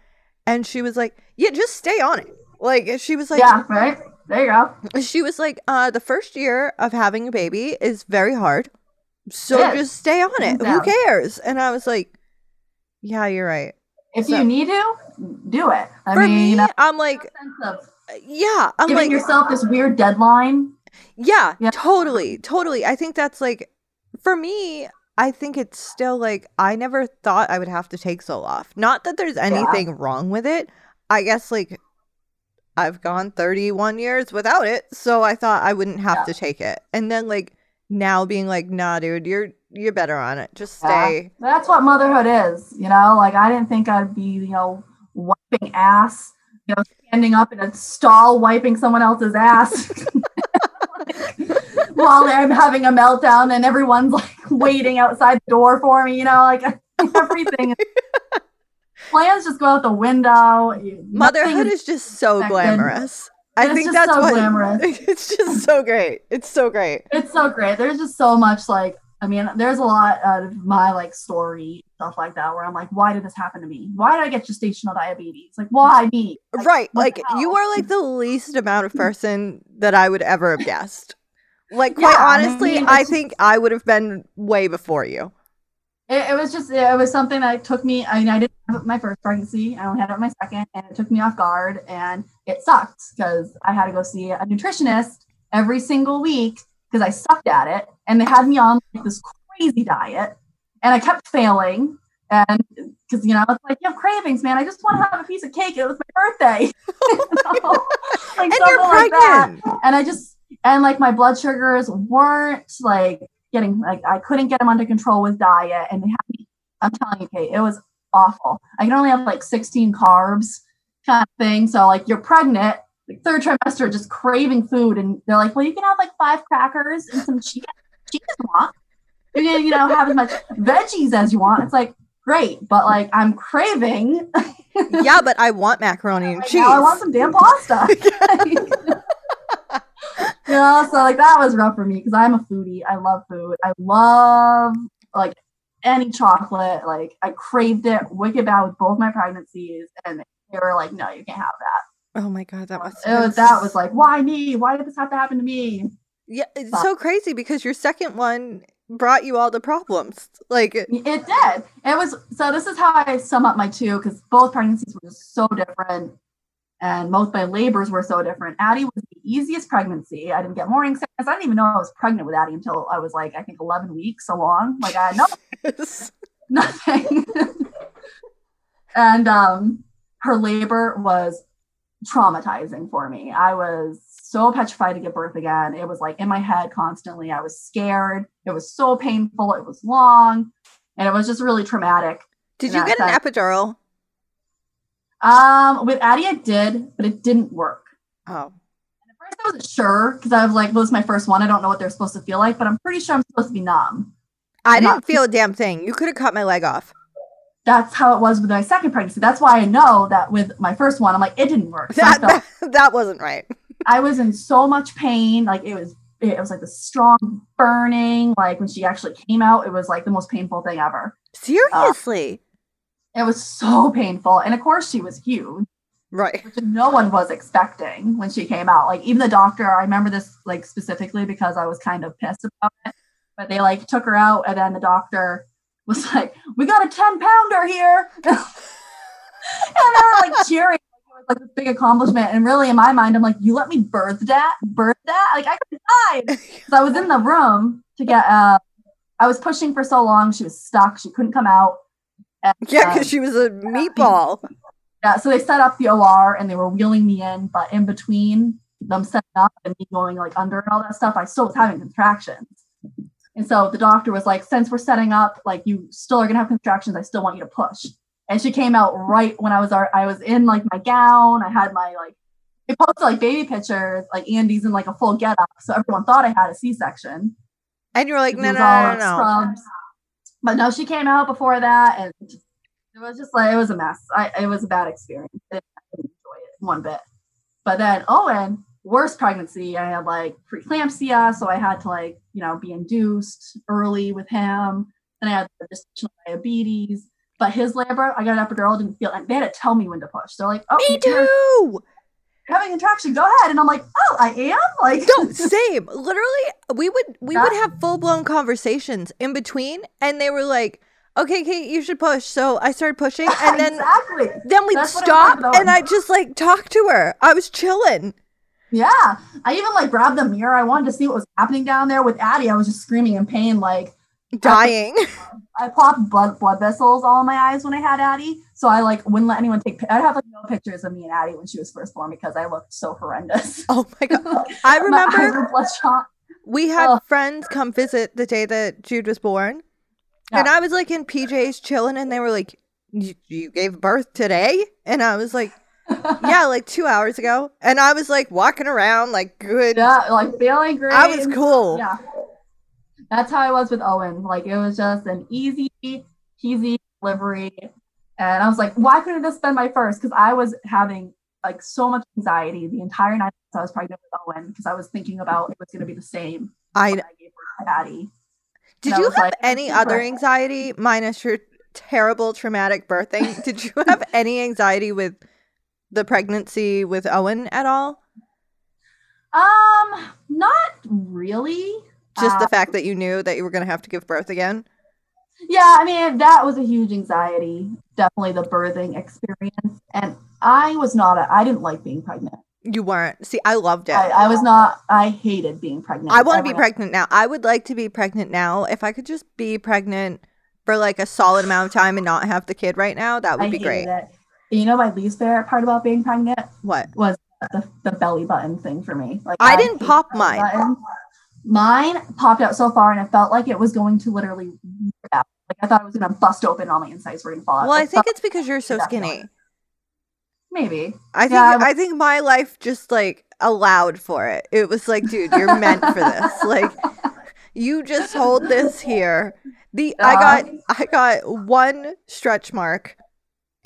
and she was like, yeah, just stay on it. Like, she was like, yeah, right? There you go. she was like, uh, the first year of having a baby is very hard. So just stay on it. Who cares? And I was like, yeah, you're right. If So- you need to, do it. I For mean, me, no I'm like, of yeah, I'm giving like, yourself this weird deadline. Yeah, Yeah. totally, totally. I think that's like, for me, I think it's still like, I never thought I would have to take Zoloft. Not that there's anything wrong with it. I guess like I've gone 31 years without it, so I thought I wouldn't have Yeah. to take it. And then like now being like, nah, dude, you're you're better on it. Just Yeah. stay. That's what motherhood is, you know. Like I didn't think I'd be, you know, wiping ass, you know, standing up in a stall wiping someone else's ass while I'm having a meltdown and everyone's like waiting outside the door for me, you know, like everything. Plans just go out the window. Motherhood is just so expected. glamorous. I think that's so what glamorous. it's just so great. It's so great. it's so great. There's just so much like I mean, there's a lot of my like story stuff like that where I'm like, why did this happen to me? Why did I get gestational diabetes? Like, why me? Like, right. Like you are like the least amount of person that I would ever have guessed. Like quite Yeah, I honestly, mean, I think I would have been way before you. It, it was just it was something that took me. I mean, I didn't have it my first pregnancy. I only had it my second, and it took me off guard, and it sucked because I had to go see a nutritionist every single week because I sucked at it, and they had me on like this crazy diet, and I kept failing. And because you know, it's like you have cravings, man. I just want to have a piece of cake. It was my birthday, like And you're something like pregnant. and I just and like my blood sugars weren't like getting like I couldn't get them under control with diet, and they had me. I'm telling you, Kate, it was awful. I can only have like 16 carbs, kind of thing. So like you're pregnant, third trimester, just craving food, and they're like, well, you can have like five crackers and some cheese. Cheese you want. You can you know have as much veggies as you want. It's like great, but like I'm craving. yeah, but I want macaroni and cheese. now I want some damn pasta. you know, so like that was rough for me because I'm a foodie. I love food. I love like any chocolate. Like I craved it wicked bad with both my pregnancies, and they were like, "No, you can't have that." Oh my god, that was that was like, "Why me? Why did this have to happen to me?" Yeah, it's so crazy because your second one brought you all the problems. Like It did. It was so. This is how I sum up my two because both pregnancies were just so different, and both my labors were so different. Addie was the easiest pregnancy. I didn't get morning sickness. I didn't even know I was pregnant with Addie until I was like I think 11 weeks along. Like I had no nothing. and um, her labor was traumatizing for me. I was so petrified to give birth again. It was like in my head constantly. I was scared. It was so painful. It was long, and it was just really traumatic. did you get an epidural? Um, with Addie, I did, but it didn't work. Oh. At first, I wasn't sure because I was like, "Well, this is my first one. I don't know what they're supposed to feel like, but I'm pretty sure I'm supposed to be numb." I Not- didn't feel a damn thing. You could have cut my leg off. That's how it was with my second pregnancy. That's why I know that with my first one, I'm like, it didn't work. So That, felt- that that wasn't right. I was in so much pain. Like it was, it was like the strong burning. Like when she actually came out, it was like the most painful thing ever. Seriously. Uh, it was so painful. And of course, she was huge. Right. which no one was expecting when she came out. Like even the doctor, I remember this like specifically because I was kind of pissed about it. But they like took her out, and then the doctor was like, "We got a ten pounder here," and they were like cheering. Like, it was like this big accomplishment, and really in my mind, I'm like, "You let me birth that, birth that? Like I could have died." So I was in the room to get. Uh, I was pushing for so long; she was stuck. She couldn't come out. And, Yeah, um, because she was a meatball. yeah, so they set up the OR and they were wheeling me in, but in between them setting up and me going like under and all that stuff, I still was having contractions. And so the doctor was like, since we're setting up, like you still are gonna have contractions, I still want you to push. And she came out right when I was I was in like my gown. I had my like they posted like baby pictures, like Andy's in like a full getup. So everyone thought I had a C-section. And you're like, no, no, all, no, no, no. scrubs. But no, she came out before that, and it was just like it was a mess. I it was a bad experience. I didn't enjoy it one bit. But then oh, Owen, worst pregnancy. I had like preeclampsia, so I had to like you know be induced early with him. Then I had gestational diabetes. But his labor, I got an epidural, didn't feel, they had to tell me when to push. They're like, "Oh, Me too. having a contraction. Go ahead." And I'm like, "Oh, I am." Like, No, same. Literally, we would we would have full blown conversations in between, and they were like, "Okay, Kate, you should push." So I started pushing, and then exactly. then we'd That's stop, and. I just like talk to her. I was chilling, Yeah, I even like grabbed the mirror. I wanted to see what was happening down there with Addie. I was just screaming in pain. Like dying. I popped blood blood vessels all in my eyes when I had Addie. So I like wouldn't let anyone take. pi- I have like no pictures of me and Addie when she was first born because I looked so horrendous. oh my god! I remember we had Ugh. friends come visit the day that Jude was born, and I was like in PJs chilling, and they were like, "You, you gave birth today?" And I was like, "Yeah, like two hours ago." And I was like walking around, like good. yeah, like feeling great. I was cool. Yeah, that's how I was with Owen. Like it was just an easy, easy delivery, and I was like, why couldn't this been my first? Because I was having like so much anxiety the entire night I was pregnant with Owen because I was thinking about it was going to be the same. I I gave birth to Addie. Did And you have like, any other anxiety minus your terrible traumatic birthing? Did you have any anxiety with the pregnancy with Owen at all? Um, not really. Just the Uh, fact that you knew that you were going to have to give birth again? Yeah, I mean that was a huge anxiety. Definitely the birthing experience, and I was not. A, I didn't like being pregnant. You weren't. See, I loved it. I, I was not. I hated being pregnant. I want to be pregnant now. I would like to be pregnant now. If I could just be pregnant for like a solid amount of time and not have the kid right now, that would I be hated great. It. You know, my least favorite part about being pregnant What? was the, the belly button thing for me. Like I didn't pop mine. buttons. Mine popped out so far, and it felt like it was going to literally rip out. Like I thought it was going to bust open. All my insides were going to fall out. Well, I It think it's because you're so skinny. maybe. I think Yeah, I- I think my life just like allowed for it. It was like, dude, you're meant for this. Like you just hold this here. The I got I got one stretch mark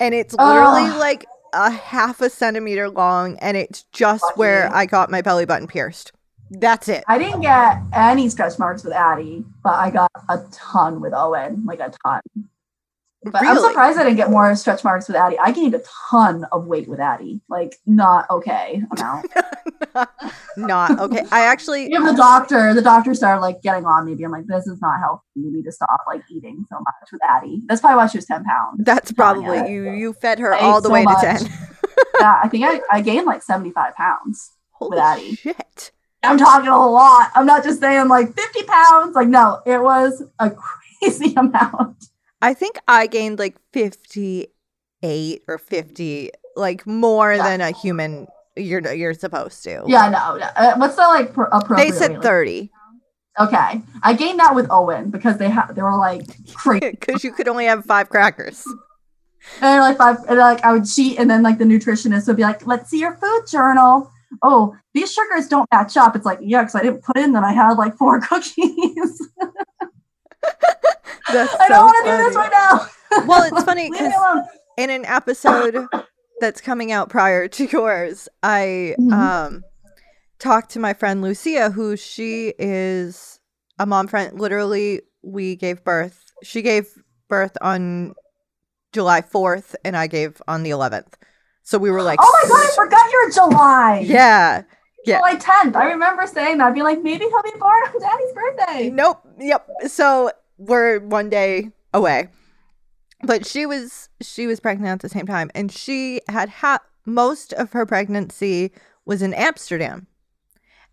and it's literally like a half a centimeter long and it's just where I got my belly button pierced. That's it. I didn't get any stretch marks with Addie, but I got a ton with Owen, like a ton. But I'm surprised I didn't get more stretch marks with Addie. I gained a ton of weight with Addie, like not okay amount. Not okay. I actually Even the doctor, the doctor started like getting on me, being like, "This is not healthy. You need to stop like eating so much with Addie." That's probably why she was ten pounds. that's probably you. you you fed her I all the so way much. to 10. yeah, I think I, I gained like seventy five pounds. Holy Addie. shit. I'm talking a lot. I'm not just saying like fifty pounds. Like no, it was a crazy amount. I think I gained like 58 or 50, like more Yeah. than a human you're you're supposed to. Yeah, no. no. Uh, what's the like pro- appropriate? They said 30 Okay, I gained that with Owen because they had they were like crazy. because you could only have five crackers. And like five, and like I would cheat, and then like the nutritionist would be like, "Let's see your food journal." Oh, these sugars don't match up. It's like, yeah, because I didn't put in that I had like four cookies. That's I so don't want to do this right now. Well, it's funny because in an episode that's coming out prior to yours, I Mhm. um talked to my friend Lucia, who she is a mom friend. Literally, we gave birth. She gave birth on July fourth, and I gave on the eleventh. So we were like, Oh my god, I forgot you're July. yeah, yeah. July 10th. I remember saying that. I'd be like, maybe he'll be born on Daddy's birthday. Nope. Yep. So we're one day away. But she was she was pregnant at the same time and she had had most of her pregnancy was in Amsterdam.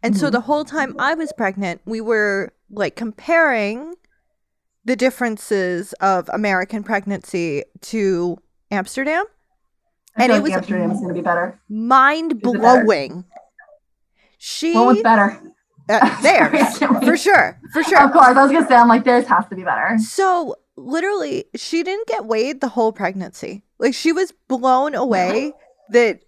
And so Mhm. the whole time I was pregnant, we were like comparing the differences of American pregnancy to Amsterdam. I And it like was- Amsterdam is going to be better. Mind Is it better? blowing. She What was better? Uh, Sorry, I theirs can't wait. for sure, for sure. Of course. I was to say, I'm like, theirs has to be better. So literally, she didn't get weighed the whole pregnancy. Like she was blown away that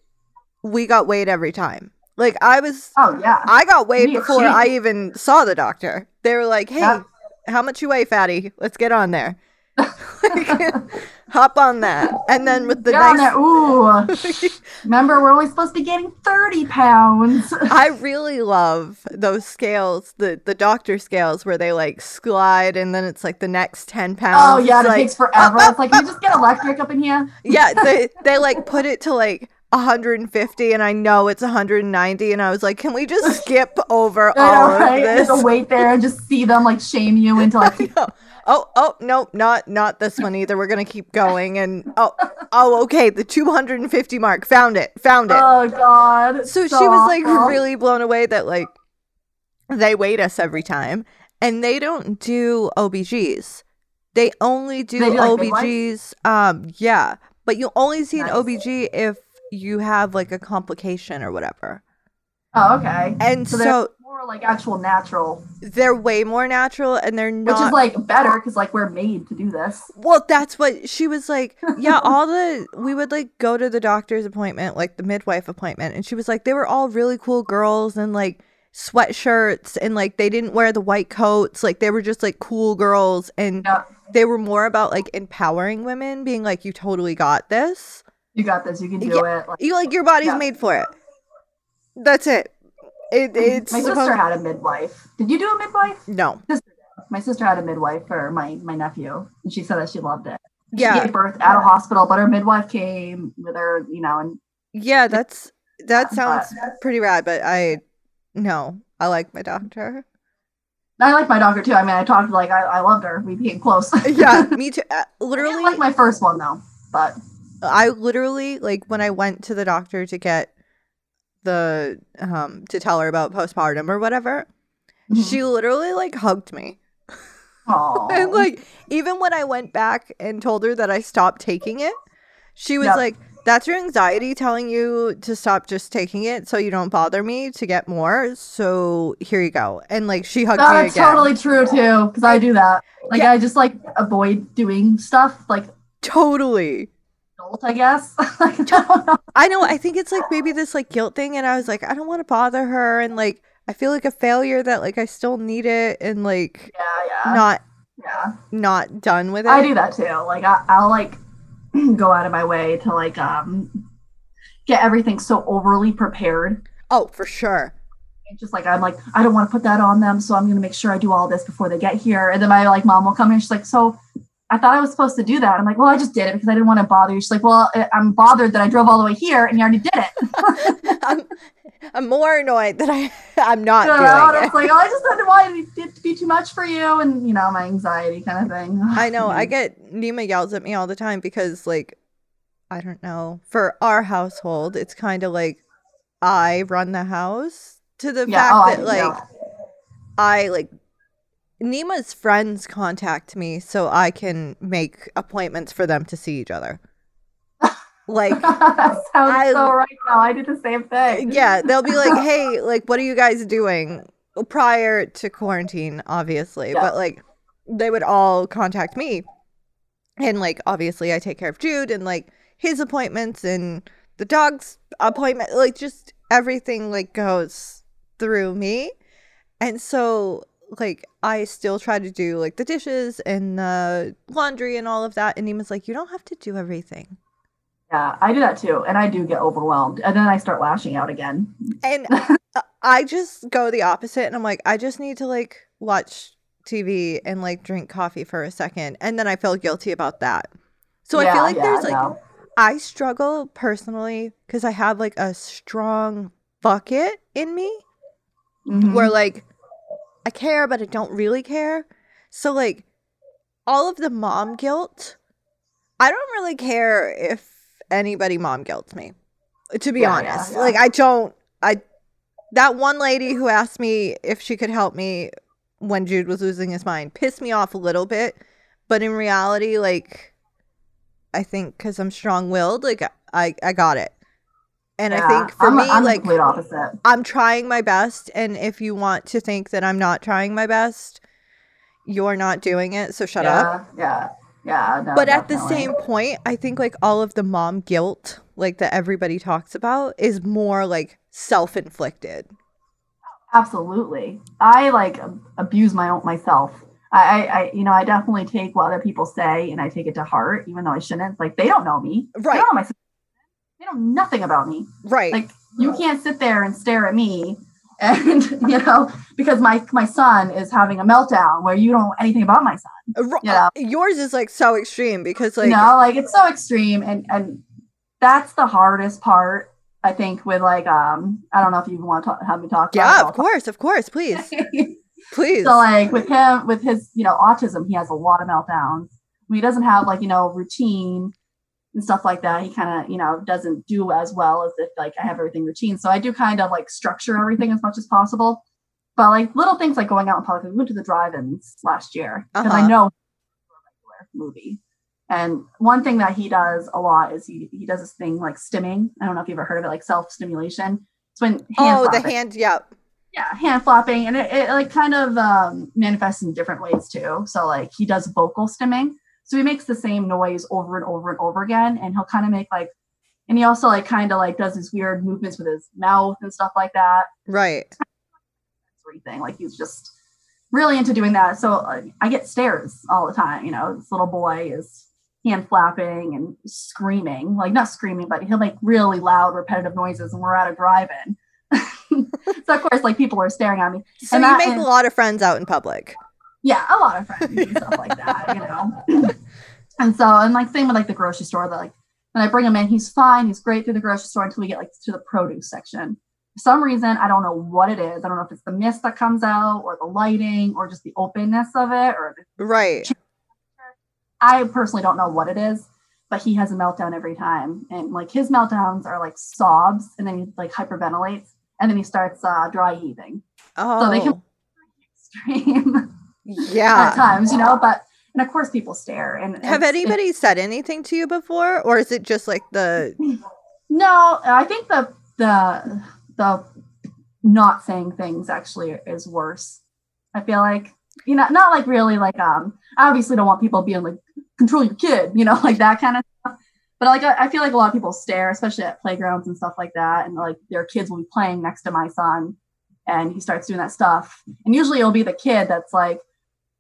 we got weighed every time. Like I was, Oh, yeah. I got weighed Me, before she- I even saw the doctor. They were like, "Hey, Yeah. how much you weigh, fatty? Let's get on there." Hop on that, and then with the nice. Ooh. Remember, we're only supposed to be gaining 30 pounds. I really love those scales, the the doctor scales where they like slide and then it's like the next 10 pounds. Oh, yeah. It like, takes forever. It's like, can you just get electric up in here? yeah, they they like put it to like 150 and I know it's 190 and I was like, "Can we just skip over all know, right? of this?" to wait there and just see them like shame you into like, oh, oh, no, not not this one either. We're going to keep going and oh, oh, okay, the 250 mark. Found it. Found it. oh, God. so she was like really blown away that like they wait us every time and they don't do OBGs. They only do, They do, like. OBGs. Um yeah, but you only see an OBG if you have like a complication or whatever. Oh, okay. And So so, more like actual natural, they're way more natural and they're which is like better because like we're made to do this. Well, that's what she was like. Yeah, all the we would like go to the doctor's appointment, like the midwife appointment, and she was like, they were all really cool girls and like sweatshirts and like they didn't wear the white coats, like they were just like cool girls and Yeah. they were more about like empowering women, being like, you totally got this. You got this. You can do it. Like, You like your body's Yeah. made for it. That's it. It it's my sister had a midwife. Did you do a midwife? no. My sister had a midwife for my my nephew, and she said that she loved it. Yeah. She gave birth at a hospital, but her midwife came with her, you know, and Yeah, that's that But- sounds pretty rad, but I no. I like my doctor. I like my doctor too. I mean, I talked like I, I loved her. We became close. yeah, me too. Uh, I literally, like my first one though, but I literally like when I went to the doctor to get the um to tell her about postpartum or whatever. Mm-hmm. She literally like hugged me. And like even when I went back and told her that I stopped taking it, she was Yep. like, "That's your anxiety telling you to stop just taking it so you don't bother me to get more. So here you go." And like she hugged me that's again. totally true too. Because I do that. Like Yeah. I just like avoid doing stuff like Totally. Adult. I guess. like, I don't know. I know. I think it's like maybe this like guilt thing, and I was like, I don't want to bother her, and like I feel like a failure that like I still need it, and like Yeah, yeah, not yeah. not done with it. I do that too. Like I, I'll like go out of my way to like um get everything so overly prepared. Oh, for sure. Just like I'm like I don't want to put that on them, so I'm gonna make sure I do all this before they get here. And then my like mom will come in. She's like, so. I thought I was supposed to do that. I'm like, well, I just did it because I didn't want to bother you. She's like, well, I- I'm bothered that I drove all the way here and you already did it. I'm, I'm more annoyed that I I'm not and doing it's it. like, oh, I just didn't want it to be too much for you, and you know, my anxiety kind of thing. I know. I get Nima yells at me all the time because like I don't know. For our household, it's kind of like I run the house to the yeah, fact oh, I, that like yeah. I like Nima's friends contact me so I can make appointments for them to see each other. Like, that sounds I- so right now. I do the same thing. yeah, they'll be like, "Hey, like, what are you guys doing?" Prior to quarantine, obviously, Yeah. but like, they would all contact me, and like, obviously, I take care of Jude and like his appointments and the dog's appointment, like, just everything like goes through me, and so like I still try to do like the dishes and the laundry and all of that, and Nima's like, "You don't have to do everything." Yeah, I do that too, and I do get overwhelmed, and then I start lashing out again. And I just go the opposite and I'm like, I just need to like watch TV and like drink coffee for a second. And then I feel guilty about that. So I feel like yeah, there's like, no. I struggle personally because I have like a strong bucket in me Mhm. where like I care, but I don't really care. So like all of the mom guilt, I don't really care if anybody mom guilts me. To be Yeah, yeah, honest, yeah. like I don't. I that one lady who asked me if she could help me when Jude was losing his mind pissed me off a little bit, but in reality, like I think because I'm strong willed, like I I got it. And I think for I'm, me, I'm like opposite. I'm trying my best, and if you want to think that I'm not trying my best, you're not doing it. So shut yeah, up. Yeah, yeah. No, But at the same point, I think like all of the mom guilt, like that everybody talks about, is more like self inflicted. Absolutely. I like abuse my own myself. I, I, I, you know, I definitely take what other people say and I take it to heart, even though I shouldn't. Like they don't know me. They Right. don't know my. They know nothing about me. Right. Like you can't sit there and stare at me, and you know, because my my son is having a meltdown where you don't know anything about my son. Ro- yeah. Yours is like so extreme because like you know, like it's so extreme, and and that's the hardest part. I think with like um, I don't know if you want to talk, have me talk. yeah, of course, of course, please, please. So like with him, with his, you know, autism, he has a lot of meltdowns. He doesn't have like, you know, routine and stuff like that, he kind of, you know, doesn't do as well as if like I have everything routine. So I do kind of like structure everything as much as possible. But like little things like going out in public, we went to the drive-ins last year because I Uh-huh. know a regular movie. And one thing that he does a lot is he he does this thing like stimming. I don't know if you've ever heard of it, like self-stimulation. It's when oh, the hand. Yep. yeah hand flopping and it, it like kind of um, manifests in different ways too so like he does vocal stimming so he makes the same noise over and over and over again and he'll kind of make like and he also like kind of like does these weird movements with his mouth and stuff like that Right. everything like he's just really into doing that so uh, i get stares all the time you know this little boy is hand flapping and screaming like not screaming but he'll make really loud repetitive noises and we're at a drive-in so of course like people are staring at me So And you that- make and- a lot of friends out in public. yeah, a lot of friends and stuff like that, you know. and so, and like same with like the grocery store, that like when I bring him in, he's fine, he's great through the grocery store until we get like to the produce section. For some reason, I don't know what it is. I don't know if it's the mist that comes out or the lighting or just the openness of it or the, Right. I personally don't know what it is, but he has a meltdown every time. And like his meltdowns are like sobs and then he like hyperventilates and then he starts uh, dry heaving. Oh. they can- Extreme. Yeah. at times, you know, but and of course people stare and Have anybody said anything to you before, or is it just like the No, I think the the the not saying things actually is worse. I feel like you know, not like really like um. I obviously don't want people being like control your kid, you know, like that kind of stuff. But like I, I feel like a lot of people stare, especially at playgrounds and stuff like that, and like their kids will be playing next to my son, and he starts doing that stuff, and usually it'll be the kid that's like.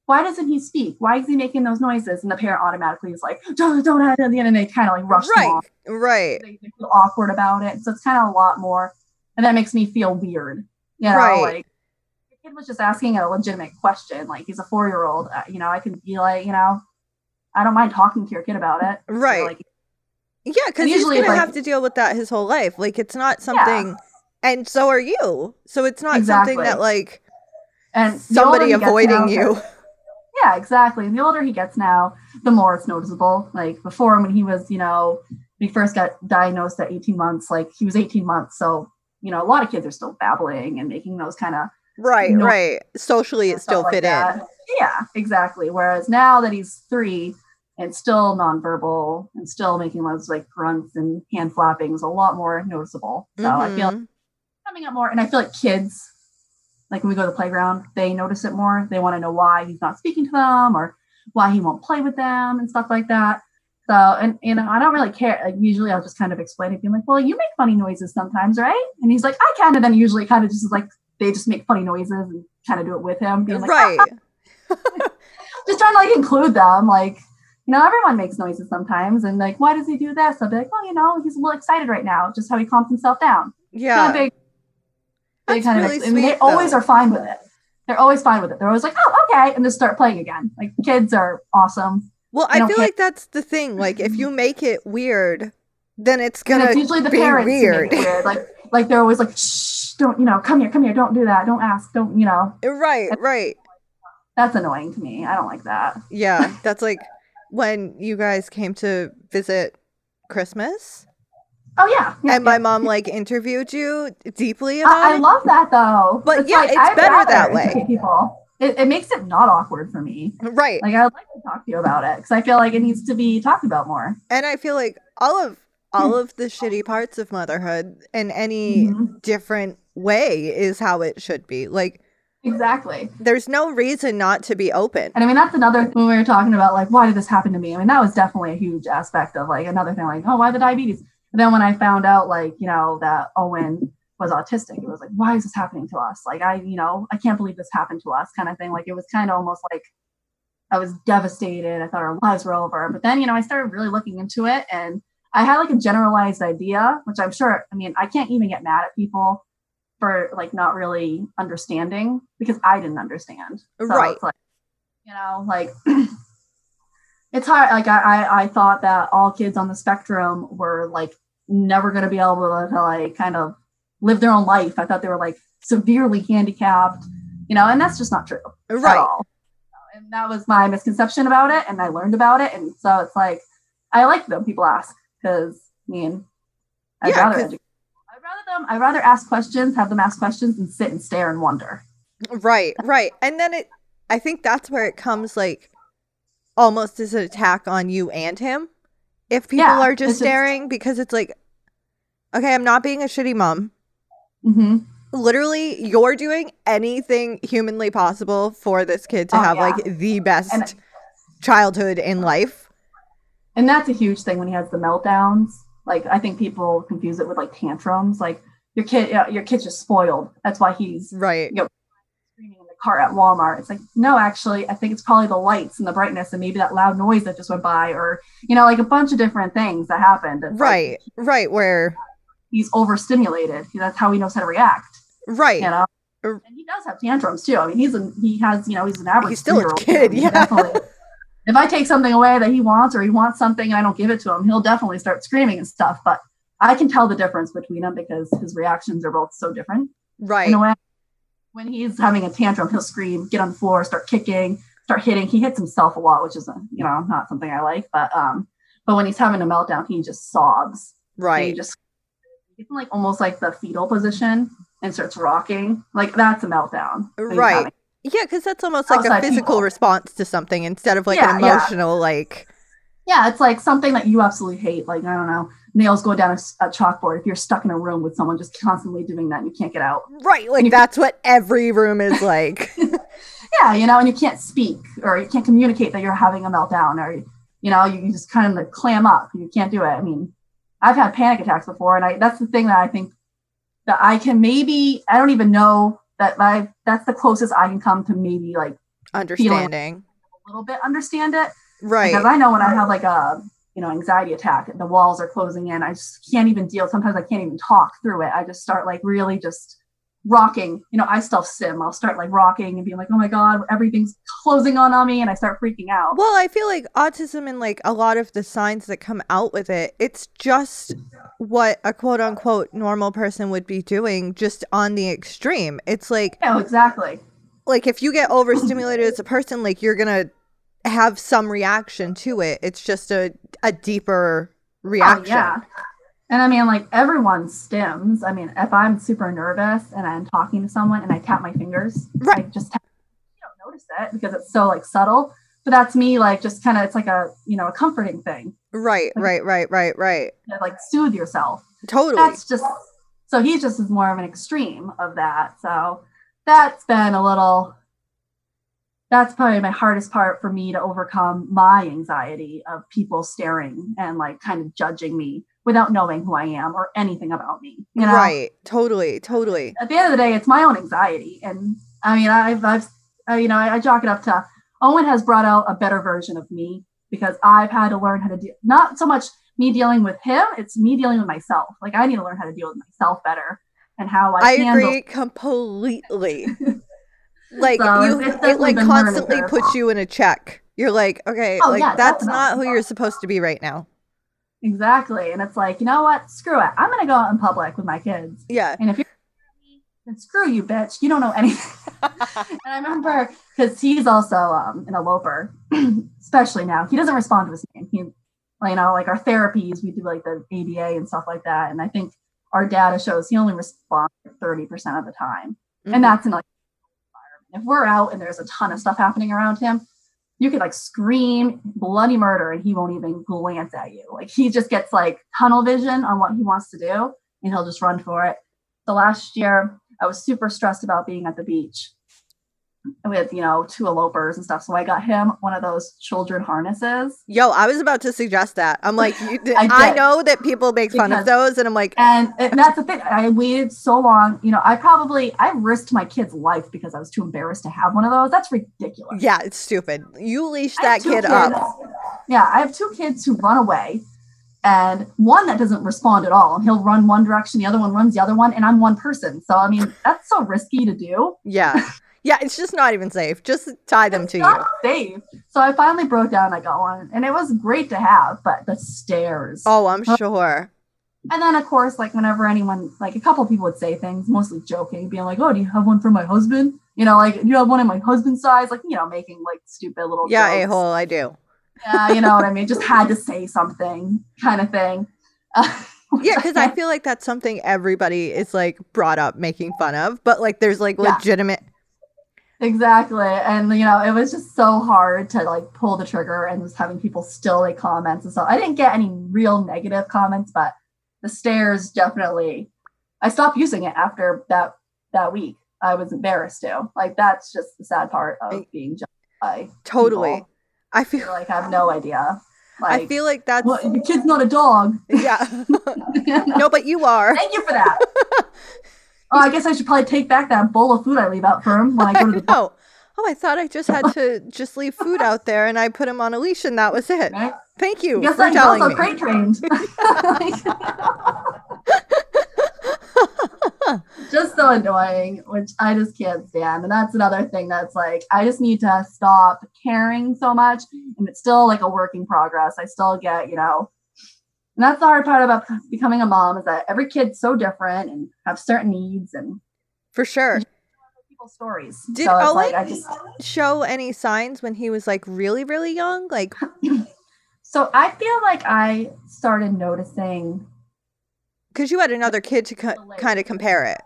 Why doesn't he speak? Why is he making those noises? And the parent automatically is like, "Don't, don't!" At the end, and they kind of like rush them right, off right, they, they feel awkward about it. So it's kind of a lot more, and that makes me feel weird. You know, Right. like the kid was just asking a legitimate question. Like he's a four year old. Uh, you know, I can be like, you know, I don't mind talking to your kid about it. So, right? like, yeah, because he's usually gonna have to deal with that his whole life. Like it's not something, and so are you. So it's not something that like and somebody avoiding you. Yeah, exactly. And the older he gets now, the more it's noticeable. Like before, when he was, you know, when he first got diagnosed at 18 months, like he was 18 months. So, you know, a lot of kids are still babbling and making those kind of Right, No- right. Socially, it still like fit in. that. Yeah, exactly. Whereas now that he's three and still nonverbal and still making those like grunts and hand flappings, a lot more noticeable. So I feel Mhm. coming up more, and I feel like kids, like when we go to the playground, they notice it more. They want to know why he's not speaking to them or why he won't play with them and stuff like that. So, and you know, I don't really care. Like usually, I'll just kind of explain it, being like, "Well, you make funny noises sometimes, right?" And he's like, "I can," and then usually kind of just like they just make funny noises and kind of do it with him, being like, right. just trying to like include them like you know everyone makes noises sometimes and like why does he do this i'll be like well you know he's a little excited right now just how he calms himself down Yeah. kind of big, That's kind really of and they sweet, always though. are fine with it they're always fine with it they're always like oh okay and just start playing again like kids are awesome Well, I I feel care. like that's the thing. Like, if you make it weird, then it's gonna it's usually the be parents weird. weird. Like like they're always like, shh, don't you know, come here, come here, don't do that, don't ask, don't you know. Uh, right, right. That's annoying to me. I don't like that. Yeah, that's like when you guys came to visit Christmas, Oh yeah. yeah, and my yeah. mom like interviewed you deeply about I, I love that though. But yeah, it's I'd better that way. People. It, it makes it not awkward for me. right, Like I would like to talk to you about it because I feel like it needs to be talked about more. and I feel like all of all of the shitty parts of motherhood in any Mhm. different way is how it should be. Like, Exactly. there's no reason not to be open. And I mean, that's another when we were talking about like, why did this happen to me? I mean, that was definitely a huge aspect of like another thing, like, oh, why the diabetes? But then when I found out, like, you know, that Owen was autistic, it was like, why is this happening to us? Like, I, you know, I can't believe this happened to us, kind of thing. Like, it was kind of almost like I was devastated. I thought our lives were over. But then, you know, I started really looking into it and I had like a generalized idea, which I'm sure, I mean, I can't even get mad at people for like not really understanding because I didn't understand. So Right. It's like, you know, like it's hard. Like I, I, I thought that all kids on the spectrum were like never going to be able to, like kind of live their own life. I thought they were like severely handicapped, you know, and that's just not true at Right. all. And that was my misconception about it, and I learned about it, and so it's like I like them. People ask because I mean, I'd Yeah, rather. I'd rather them. I'd rather ask questions, have them ask questions, and sit and stare and wonder. Right, right. And then it I think that's where it comes like almost as an attack on you and him. If people Yeah, are just just- staring because it's like okay, I'm not being a shitty mom. hmm Literally, you're doing anything humanly possible for this kid to Oh, have yeah. like the best And- childhood in life. And that's a huge thing when he has the meltdowns. Like I think people confuse it with like tantrums. Like your kid, your kid's just spoiled. That's why he's Right. screaming in the car at Walmart. It's like, no, actually, I think it's probably the lights and the brightness and maybe that loud noise that just went by, or you know, like a bunch of different things that happened. It's like Right. Right. Where he's overstimulated. That's how he knows how to react. right. You know. Er- And he does have tantrums too. I mean, he's a he has you know he's an average. He's still a kid, I mean, yeah. if I take something away that he wants or he wants something and I don't give it to him, he'll definitely start screaming and stuff. But I can tell the difference between them because his reactions are both so different. Right. A way, when he's having a tantrum, he'll scream, get on the floor, start kicking, start hitting. He hits himself a lot, which is you know not something I like. But um, but when he's having a meltdown, he just sobs. And He Right. just in like almost like the fetal position and starts rocking. Like that's a meltdown. Right. Yeah, because that's almost like a physical people. response to something instead of like Yeah, an yeah. emotional like Yeah, it's like something that you absolutely hate. Like I don't know, nails going down a chalkboard. If you're stuck in a room with someone just constantly doing that and you can't get out. Right, like that's what every room is like. Yeah, you know, and you can't speak or you can't communicate that you're having a meltdown or you know, you, you just kind of like clam up. You can't do it. I mean, I've had panic attacks before, and I that's the thing that I think that I can maybe I don't even know that I that's the closest I can come to maybe like Understanding. a little bit understand it. Right. because I know when I have like a you know anxiety attack, the walls are closing in. I just can't even deal. Sometimes I can't even talk through it. I just start like really just rocking. You know, I still stim. I'll start like rocking and being like, oh my god, everything's closing on on me, and I start freaking out. Well, I feel like autism and like a lot of the signs that come out with it, it's just what a quote unquote normal person would be doing just on the extreme. It's like Yeah, exactly. like if you get overstimulated as a person, like you're gonna have some reaction to it. It's just a a deeper Oh, reaction. yeah. And I mean, like everyone stims. I mean, if I'm super nervous and I'm talking to someone and I tap my fingers, I Right. just tap, you don't notice it because it's so like subtle. But that's me, like just kind of, it's like a you know a comforting thing. Right, right, right, right, right. To, like soothe yourself. Totally. That's just so he just is more of an extreme of that. So that's been a little. That's probably my hardest part for me to overcome my anxiety of people staring and like kind of judging me without knowing who I am or anything about me. You know? Right. Totally. Totally. At the end of the day, it's my own anxiety, and I mean, I've, I've, uh, you know, I, I chalk it up to Owen has brought out a better version of me because I've had to learn how to deal. Not so much me dealing with him; it's me dealing with myself. Like I need to learn how to deal with myself better and how I, I handle. agree completely. Like So you, it like constantly puts you in a check. You're like, okay, Oh, like yeah, that's not who you're supposed to be right now. Exactly. And it's like, you know what? Screw it. I'm gonna go out in public with my kids. Yeah. And if you're then screw you, bitch. You don't know anything. and I remember because he's also um, an eloper, especially now. He doesn't respond to his name. He, you know, like our therapies, we do like the ABA and stuff like that. And I think our data shows he only responds 30% of the time. Mhm. And that's in like. If we're out and there's a ton of stuff happening around him, you could like scream bloody murder and he won't even glance at you. Like he just gets like tunnel vision on what he wants to do and he'll just run for it. So last year I was super stressed about being at the beach with, you know, two elopers and stuff. So I got him one of those children harnesses. Yo, I was about to suggest that. I'm like, you, I I, know that people make fun of those, and I'm like, And, and that's the thing. I waited so long. You know, I probably I risked my kid's life because I was too embarrassed to have one of those. That's ridiculous. yeah, it's stupid. You leash that kid kids- up. Yeah, I have two kids who run away, and one that doesn't respond at all. And he'll run one direction, the other one runs the other one, and I'm one person. So I mean, that's so risky to do. Yeah. Yeah, it's just not even safe. Just tie them It's to you. not safe. So I finally broke down. I got one, and it was great to have. But the stairs. Oh, I'm sure. And then of course, like whenever anyone, like a couple people would say things, mostly joking, being like, "Oh, do you have one for my husband?" You know, like, "Do you have one in my husband's size?" Like, you know, making like stupid little Yeah, a hole. I do. Yeah, you know what I mean. Just had to say something, kind of thing. Uh, Yeah, because I feel like that's something everybody is like brought up making fun of, but like there's like Yeah. legitimate. Exactly. And you know, it was just so hard to like pull the trigger and just having people still like comments and stuff. I didn't get any real negative comments, but the stairs definitely I stopped using it after that that week. I was embarrassed to. Like that's just the sad part of being judged by Totally. people. I I feel. like i have no idea. Like I feel like that's. well, your kid's not a dog. Yeah. no, but you are. Thank you for that. oh, I guess I should probably take back that bowl of food I leave out for him when I go to the No. Oh, I thought I just had to just leave food out there and I put him on a leash and that was it. Right? Thank you Guess for I'm telling also me. crate trained. just so annoying, which I just can't stand. And that's another thing that's like, I just need to stop caring so much. And it's still like a work in progress. I still get, you know, and that's the hard part about becoming a mom is that every kid's so different and have certain needs and For sure. people's stories. Did so Owen like I just show any signs when he was like really, really young? Like, so I feel like I started noticing because you had another kid to co- kind of compare it.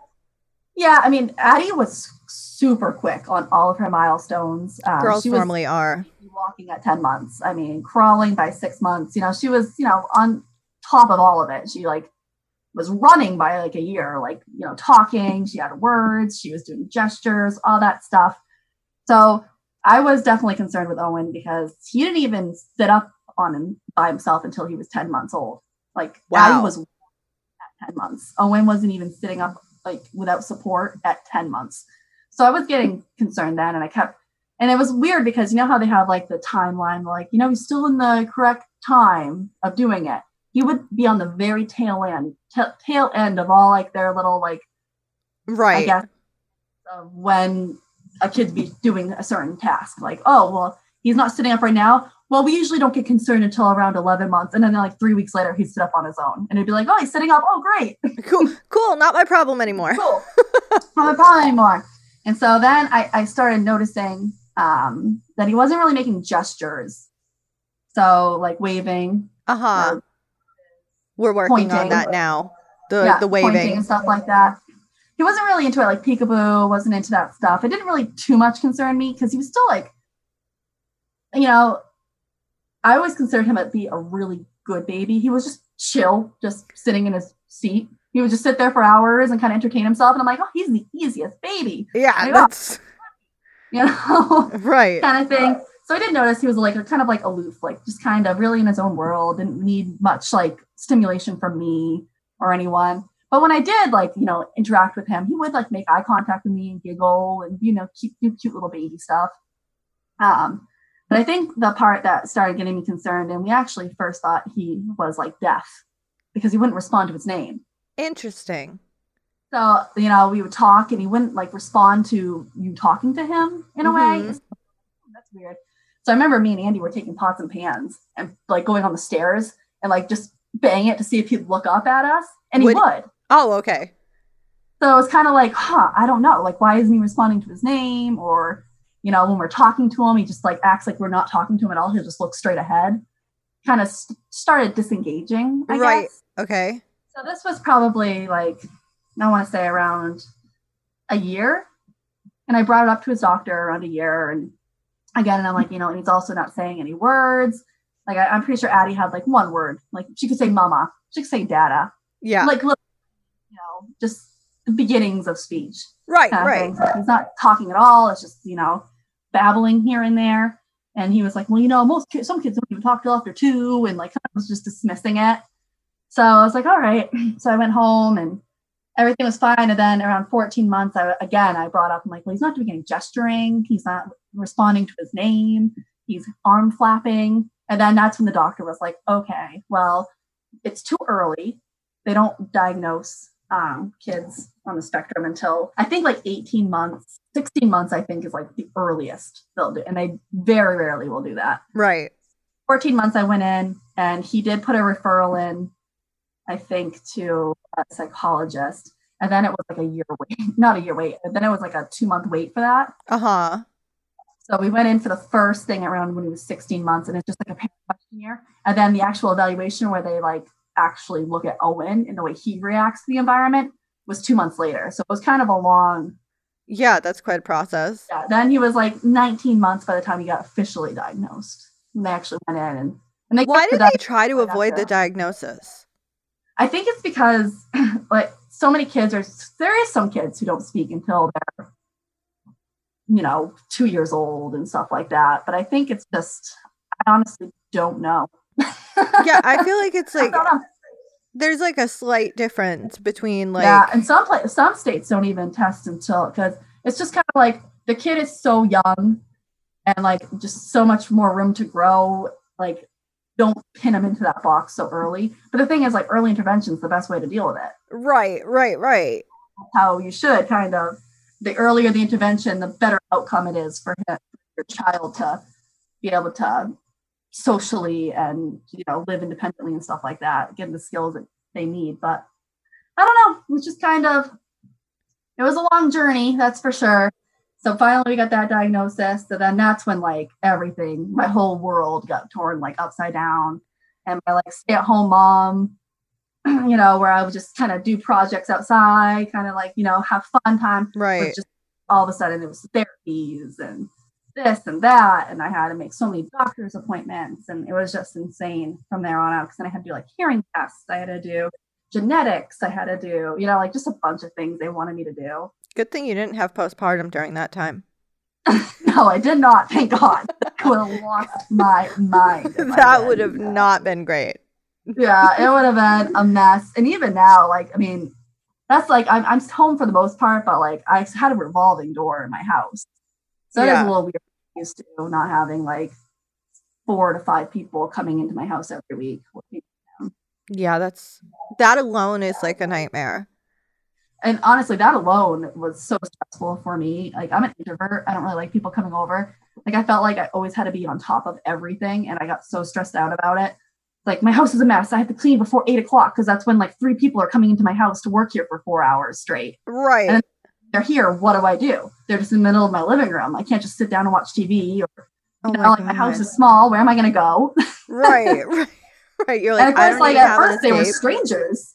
Yeah, I mean, Addie was super quick on all of her milestones. Um, Girls she was normally are. walking at 10 months. I mean, crawling by six months. You know, she was, you know, on top of all of it. She like was running by like a year, like, you know, talking. She had words. She was doing gestures, all that stuff. So I was definitely concerned with Owen because he didn't even sit up on him by himself until he was 10 months old. Like, Wow. Was at 10 months. Owen wasn't even sitting up like without support at 10 months. So I was getting concerned then and I kept and it was weird because you know how they have like the timeline like you know he's still in the correct time of doing it. He would be on the very tail end ta- tail end of all like their little like right I guess when a kid's be doing a certain task like oh well he's not sitting up right now well we usually don't get concerned until around 11 months and then like three weeks later he'd sit up on his own and it'd be like oh he's sitting up oh great Cool. Cool. Not my problem anymore. cool. Not my problem anymore. And so then I, I started noticing um, that he wasn't really making gestures. So like waving, Uh huh. We're working on that now. The yeah, the pointing waving. and stuff like that. He wasn't really into it, like peekaboo, wasn't into that stuff. It didn't really too much concern me because he was still like, you know, I always considered him to be a really good baby. He was just chill, just sitting in his seat. He would just sit there for hours and kind of entertain himself. And I'm like, oh, he's the easiest baby, Yeah, Yeah. Oh, that's you know? right. kind of thing. So I did notice he was like kind of like aloof, like just kind of really in his own world, didn't need much like stimulation from me or anyone. But when I did like, you know, interact with him, he would like make eye contact with me and giggle and, you know, cute, cute, cute little baby stuff. Um, but I think the part that started getting me concerned, and we actually first thought he was like deaf because he wouldn't respond to his name. Interesting. So, you know, we would talk and he wouldn't like respond to you talking to him in a way. Mhm. It's- That's weird. So I remember me and Andy were taking pots and pans and like going on the stairs and like just bang it to see if he'd look up at us, and he Would- would. Oh, okay. So it was kind of like, huh, I don't know. Like, why isn't he responding to his name? Or, you know, when we're talking to him, he just like acts like we're not talking to him at all. He'll just look straight ahead. Kind of st- started disengaging. I Right. guess. Okay. So this was probably like, I want to say around a year. And I brought it up to his doctor around a year. And again, and I'm like, you know, and he's also not saying any words. Like, I, I'm pretty sure Addie had like one word. Like, she could say mama, she could say dada. Yeah. Like, little, you know, just the beginnings of speech right. kind of Right. Like, he's not talking at all. It's just, you know, babbling here and there. And he was like, well, you know, most kids, some kids don't even talk till after two, and like of was just dismissing it. So I was like, all right. So I went home and everything was fine. And then around 14 months, I again I brought up, I'm like, well, he's not doing any gesturing. He's not responding to his name. He's arm flapping. And then that's when the doctor was like, okay, well, it's too early. They don't diagnose um, kids on the spectrum until I think like 18 months, 16 months, I think is like the earliest they'll do. And they very rarely will do that. Right. 14 months I went in and he did put a referral in, I think, to a psychologist. And then it was like a year wait, not a year wait, and then it was like a two month wait for that. Uh huh. So we went in for the first thing around when he was 16 months, and it's just like a parent questionnaire. And then the actual evaluation where they like actually look at Owen and the way he reacts to the environment was two months later. So it was kind of a long. Yeah, that's quite a process. Yeah. Then he was like 19 months by the time he got officially diagnosed. And they actually went in and and they Why kept the did they try to right avoid the diagnosis? I think it's because like so many kids are there is some kids who don't speak until they're you know two years old and stuff like that. But I think it's just I honestly don't know. Yeah, I feel like it's like there's like a slight difference between like yeah, and some pla- some states don't even test until because it's just kind of like the kid is so young and like just so much more room to grow. Like don't pin them into that box so early. But the thing is, like early intervention is the best way to deal with it. right, right, right. how you should kind of the earlier the intervention the better outcome it is for your child to be able to socially and you know live independently and stuff like that get the skills that they need. But i don't know. It was just kind of it was a long journey that's for sure. So finally we got that diagnosis. So then that's when like everything my whole world got torn like upside down. And my like stay at home mom you know, where I would just kind of do projects outside, kind of like, you know, have fun time. Right. just all of a sudden it was therapies and this and that. And I had to make so many doctor's appointments. And it was just insane from there on out. Cause then I had to do like hearing tests. I had to do genetics. I had to do, you know, like just a bunch of things they wanted me to do. Good thing you didn't have postpartum during that time. No, I did not. Thank God. I would have lost my mind. That would have not been great. Yeah, it would have been a mess. And even now, like, I mean, that's like I'm I'm home for the most part, but like I had a revolving door in my house. So it is Yeah. a little weird used to not having like four to five people coming into my house every week. Yeah, that's that alone is like a nightmare. And honestly, that alone was so stressful for me. Like I'm an introvert. I don't really like people coming over. Like I felt like I always had to be on top of everything and I got so stressed out about it. Like my house is a mess. I have to clean before eight o'clock because that's when like three people are coming into my house to work here for four hours straight. Right. And- they're here. What do I do? They're just in the middle of my living room. I can't just sit down and watch TV. Or oh you know, like my house is small. Where am I going to go? right, right, right. You're like, and of I course, like at first they were strangers,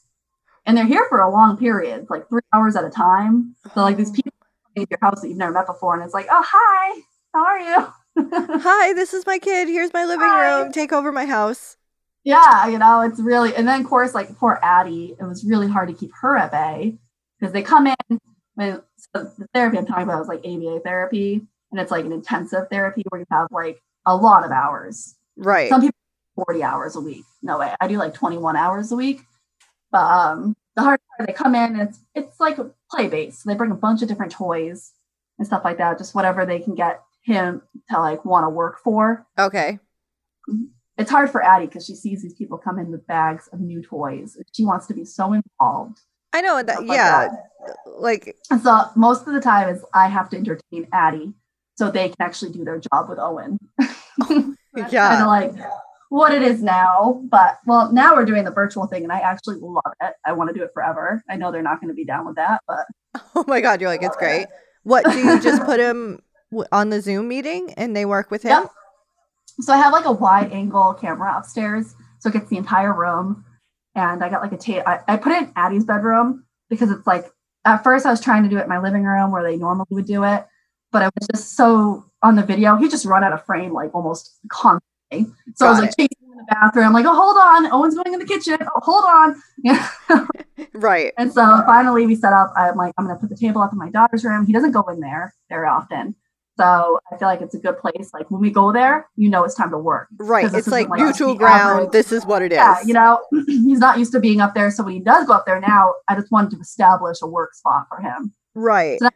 and they're here for a long period, like three hours at a time. So like these oh. people come into your house that you've never met before, and it's like, oh hi, how are you? Hi, this is my kid. Here's my living Hi. room. Take over my house. Yeah, you know, it's really. And then of course, like poor Addie, it was really hard to keep her at bay because they come in. When, so the therapy I'm talking about is like ABA therapy, and it's like an intensive therapy where you have like a lot of hours. Right. Some people 40 hours a week. No way. I do like 21 hours a week. But um the hard part they come in, it's it's like a play based. They bring a bunch of different toys and stuff like that, just whatever they can get him to like want to work for. Okay. It's hard for Addie because she sees these people come in with bags of new toys. She wants to be so involved. I know that. Oh like Yeah. that. Like, And so most of the time is I have to entertain Addie so they can actually do their job with Owen. Oh, yeah. Kind of like what it is now. But well, now we're doing the virtual thing, and I actually love it. I want to do it forever. I know they're not going to be down with that, but oh my god, you're like it's great. What do you just put him on the Zoom meeting and they work with him? Yep. So I have like a wide angle camera upstairs, so it gets the entire room. And I got like a tape. I, I put it in Addie's bedroom because it's like at first I was trying to do it in my living room where they normally would do it, but I was just so on the video, he just run out of frame like almost constantly. So Got I was like it. chasing him in the bathroom, I'm like, oh hold on, Owen's going in the kitchen. Oh, hold on. Right. And so finally we set up, I'm like, I'm gonna put the table up in my daughter's room. He doesn't go in there very often. So I feel like it's a good place. Like when we go there, you know it's time to work. Right. It's like, like neutral ground. Average. This is what it is. Yeah, you know, he's not used to being up there. So when he does go up there now, I just wanted to establish a work spot for him. Right. So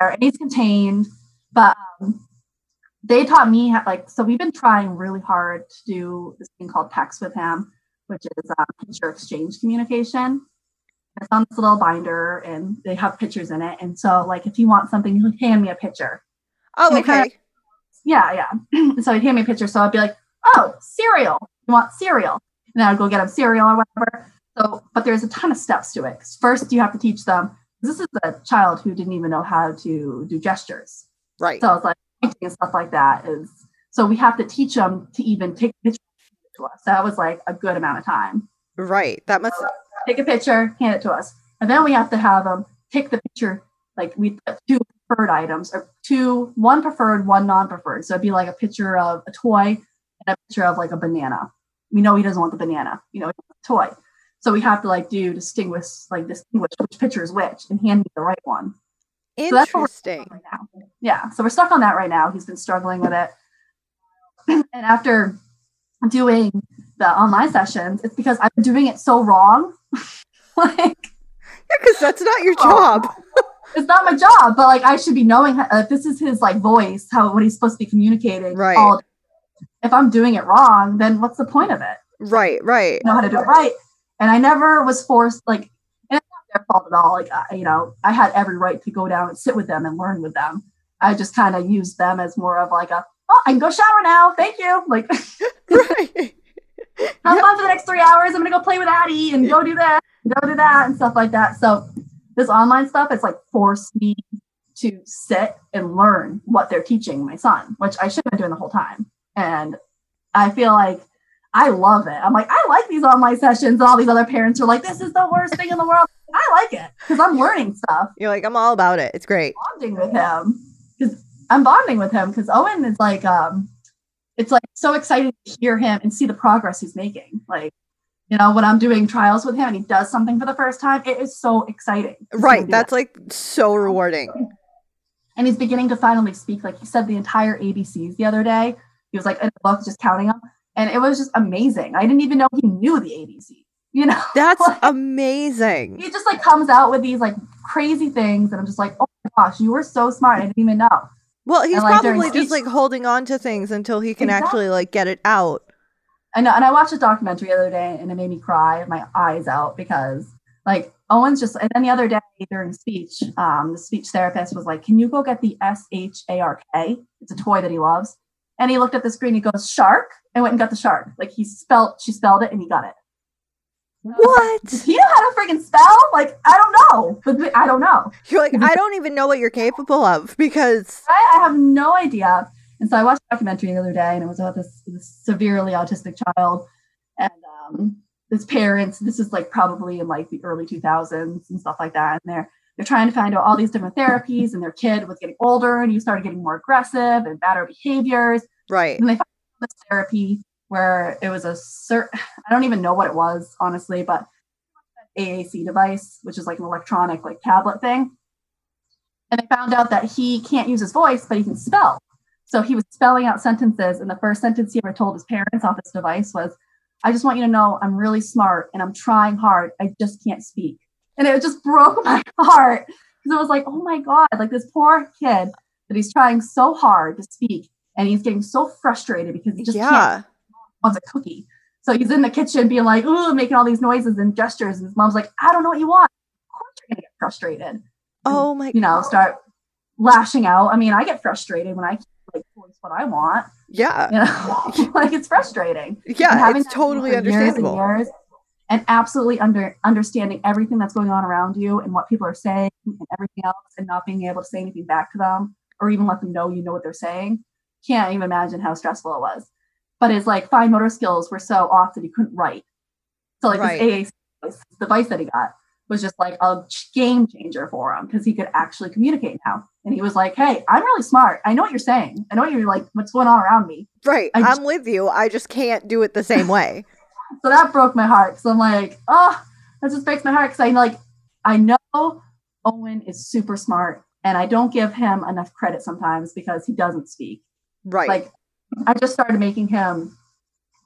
and he's contained. But um, they taught me how, like so we've been trying really hard to do this thing called PECS with him, which is um, picture exchange communication. It's on this little binder and they have pictures in it. And so like if you want something, he'll hand me a picture Oh, okay. Kind of, yeah, yeah. so he'd hand me a picture. So I'd be like, oh, cereal. You want cereal? And then I'd go get him cereal or whatever. So, but there's a ton of steps to it. First, you have to teach them. This is a child who didn't even know how to do gestures. Right. So I was like, and stuff like that is so we have to teach them to even take pictures to us. That was like a good amount of time. Right. That must so take a picture, hand it to us, and then we have to have them take the picture. Like we put two preferred items or two, one preferred, one non-preferred. So it'd be like a picture of a toy and a picture of like a banana. We know he doesn't want the banana, you know, toy. So we have to like do distinguish, like distinguish which picture is which and hand me the right one. Interesting. So right. Yeah. So we're stuck on that right now. He's been struggling with it. and after doing the online sessions, it's because I'm doing it so wrong. like, yeah, because that's not your oh. job. it's not my job, but like I should be knowing how, uh, this is his like voice, how what he's supposed to be communicating. Right. All, if I'm doing it wrong, then what's the point of it? Right. Right. I know how to do it right, and I never was forced like. And it's not their fault at all. Like I, you know, I had every right to go down and sit with them and learn with them. I just kind of used them as more of like a, oh, I can go shower now. Thank you. Like, right. have fun for the next three hours. I'm gonna go play with Addie and go do that, go do that, and stuff like that. So this online stuff it's like forced me to sit and learn what they're teaching my son, which I should have been doing the whole time. And I feel like I love it. I'm like, I like these online sessions. And All these other parents are like, this is the worst thing in the world. I like it because I'm learning stuff. You're like, I'm all about it. It's great. Bonding with him because I'm bonding with him because Owen is like, um, it's like so exciting to hear him and see the progress he's making. Like you know, when I'm doing trials with him and he does something for the first time, it is so exciting. Right. That's that. like so rewarding. And he's beginning to finally speak. Like he said the entire ABCs the other day. He was like in a book just counting them. And it was just amazing. I didn't even know he knew the ABC. You know? That's like, amazing. He just like comes out with these like crazy things. And I'm just like, oh my gosh, you were so smart. I didn't even know. Well, he's and, like, probably just like holding on to things until he can exactly. actually like get it out. I know, and I watched a documentary the other day, and it made me cry my eyes out because, like, Owen's just. And then the other day during speech, um, the speech therapist was like, "Can you go get the S H A R K? It's a toy that he loves." And he looked at the screen. He goes, "Shark," and went and got the shark. Like he spelled, she spelled it, and he got it. What? He know how to freaking spell? Like, I don't know. But I don't know. You're like, I don't even know what you're capable of because I, I have no idea. And so I watched a documentary the other day, and it was about this, this severely autistic child and um, his parents. This is like probably in like the early 2000s and stuff like that. And they're they're trying to find out all these different therapies, and their kid was getting older, and he started getting more aggressive and badder behaviors. Right. And they found this therapy where it was a cert. I don't even know what it was honestly, but AAC device, which is like an electronic like tablet thing. And they found out that he can't use his voice, but he can spell. So he was spelling out sentences, and the first sentence he ever told his parents off this device was, I just want you to know I'm really smart and I'm trying hard. I just can't speak. And it just broke my heart because it was like, oh my God, like this poor kid that he's trying so hard to speak and he's getting so frustrated because he just yeah. can't wants a cookie. So he's in the kitchen being like, ooh, making all these noises and gestures. And his mom's like, I don't know what you want. Of course you're gonna get frustrated. Oh my You know, start lashing out. I mean, I get frustrated when I like it's what I want. Yeah. You know, like it's frustrating. Yeah, having it's totally years and understandable. years and absolutely under understanding everything that's going on around you and what people are saying and everything else and not being able to say anything back to them or even let them know you know what they're saying can't even imagine how stressful it was but his like fine motor skills were so off that he couldn't write so like Right. his AA device that he got was just like a game changer for him because he could actually communicate now and he was like hey i'm really smart i know what you're saying i know what you're like what's going on around me Right. I I'm with you. I just can't do it the same way. so that broke my heart because I'm like, oh, that just breaks my heart because I'm like, I know Owen is super smart, and I don't give him enough credit sometimes because he doesn't speak. Right. Like, I just started making him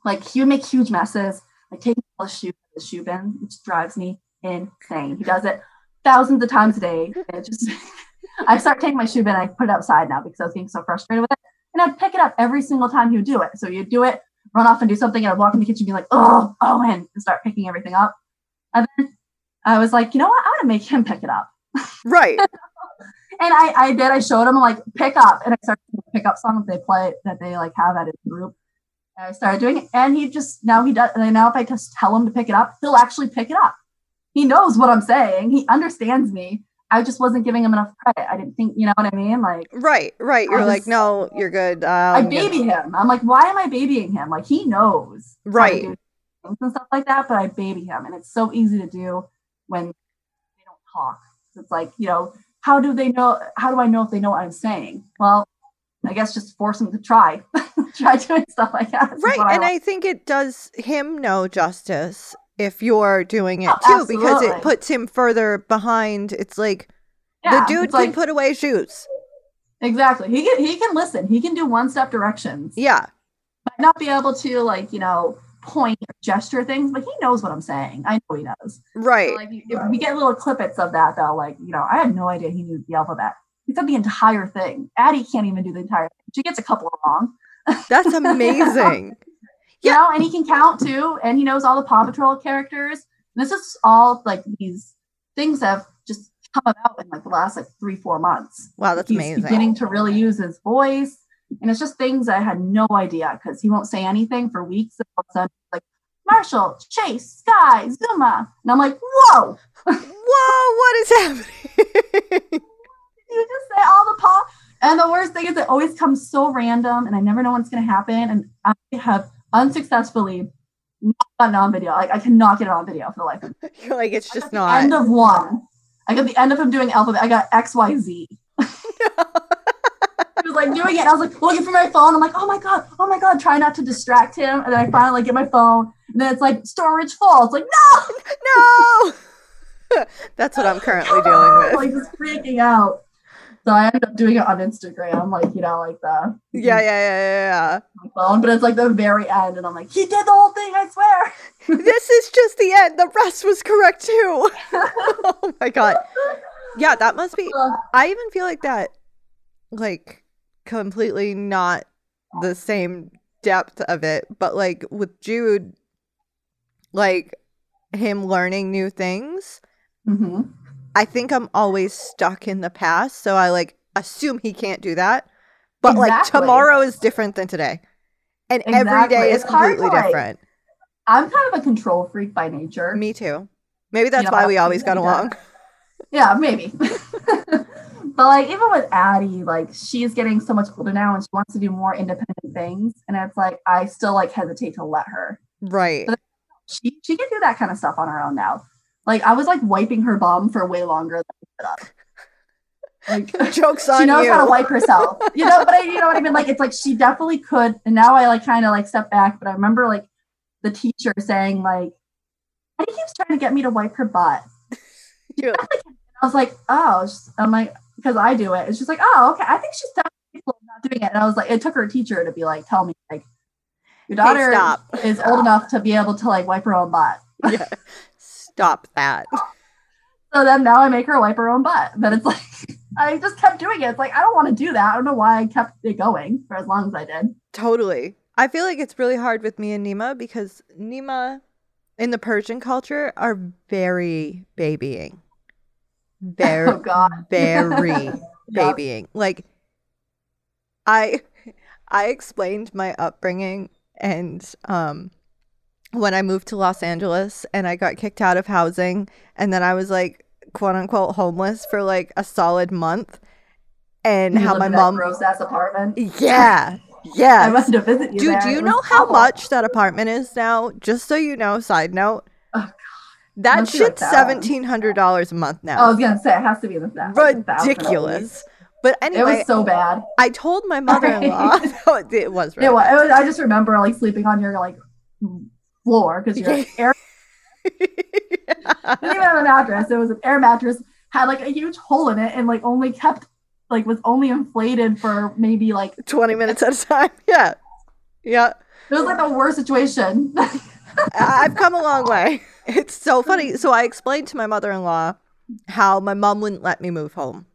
like he would make huge messes, like taking all the shoe the shoe bin, which drives me insane. He does it thousands of times a day. It just I start taking my shoe bin, I put it outside now because I was getting so frustrated with it. And I'd pick it up every single time he would do it. So you'd do it, run off and do something, and I'd walk in the kitchen and be like, oh, Owen, and start picking everything up. And then I was like, you know what? I'm gonna make him pick it up. right. And I, I did. I showed him like pick up, and I started a pick up song that they play that they like have at his group. And I started doing it, and he just now he does. And now if I just tell him to pick it up, he'll actually pick it up. He knows what I'm saying. He understands me. I just wasn't giving him enough credit. I didn't think, you know what I mean? Like Right. Right. You're I like, no, you're good. Um, I baby him. I'm like, why am I babying him? Like he knows Right. things and stuff like that, but I baby him, and it's so easy to do when they don't talk. It's like, you know, how do they know? How do I know if they know what I'm saying? Well, I guess just force them to try, try doing stuff like that. Right. And. I think it does him no justice if you're doing it Oh, too, because it puts him further behind. It's like Yeah, the dude can like- put away shoes. exactly. He can he can listen. He can do one step directions. Yeah. Might not be able to like you know point or gesture things, but he knows what I'm saying. I know he does. Right. So, like if we get little clippets of that though, like you know, I had no idea he knew the alphabet. He said the entire thing. Addie can't even do the entire thing. She gets a couple wrong. That's amazing. You Yeah. know, and he can count too, and he knows all the Paw Patrol characters. And this is all like these things have just come about in like the last like three, four months. wow, that's He's amazing. beginning to really use his voice. And it's just things I had no idea because he won't say anything for weeks. And all of a sudden, like Marshall, Chase, Sky, Zuma. And I'm like, whoa, Whoa, what is happening? you just say all the paw. And the worst thing is it always comes so random and I never know what's gonna happen. And I have unsuccessfully not gotten on video. Like I cannot get it on video for the life of me. You're like, it's just the end of one. I got the end of him doing alphabet. I got X, Y, Z. he was like doing it. I was like looking for my phone. I'm like, oh my god, oh my god, try not to distract him. And then I finally get my phone. And then it's like storage full. It's like, no, no. that's what I'm currently dealing with. like just freaking out. So I ended up doing it on Instagram, like you know, like the Yeah, yeah, yeah, yeah, my phone, but it's like the very end, and I'm like, he did the whole thing, I swear. This is just the end. The rest was correct too. oh my god. Yeah, that must be. Uh, I even feel like that, like, completely not the same depth of it, but like with Jude, like him learning new things. mhm. I think I'm always stuck in the past, so I like assume he can't do that. But like tomorrow is different than today. And every Exactly. day is It's completely like, different. I'm kind of a control freak by nature. Me too. Maybe that's know, why we always got along. Yeah, maybe. but like even with Addie, like she's getting so much older now and she wants to do more independent things. And it's like I still like hesitate to let her. Right. But- She she can do that kind of stuff on her own now. Like I was like wiping her bum for way longer than I could have. Like Joke's she on knows you. how to wipe herself. You know, but I, you know what I mean? Like it's like she definitely could. And now I like kind of like step back, but I remember like the teacher saying like, Addie keeps trying to get me to wipe her butt. I was like, oh, I'm like, because I do it. It's just like, oh, okay. I think she's definitely not doing it. And I was like, it took her teacher to be like, tell me, like, your daughter stop. is old enough to be able to like wipe her own butt. yeah. Stop that. So then now I make her wipe her own butt. But it's like, I just kept doing it. It's like, I don't want to do that. I don't know why I kept it going for as long as I did. Totally. I feel like it's really hard with me and Nima because Nima in the Persian culture are very babying. Very Oh, God. very babying. Like I I explained my upbringing and um when I moved to Los Angeles and I got kicked out of housing and then I was like quote unquote homeless for like a solid month and You how my mom gross ass apartment. Yeah. yeah. I went to visit you. Dude, there. do you know how awful. much that apartment is now? Just so you know, side note. Oh, God. That Must like shit's seventeen hundred dollars a month now. I was gonna say it has to be in the thou- thousand. Ridiculous. But anyway, It was so bad. I told my mother-in-law. No, it was It really was, it was. I just remember like sleeping on your like floor because your air didn't even have a mattress. It was an air mattress, had like a huge hole in it, and like only kept like was only inflated for maybe like 20 minutes at a time. Yeah. Yeah. It was like the worst situation. I've come a long way. It's so funny. So I explained to my mother in law how my mom wouldn't let me move home.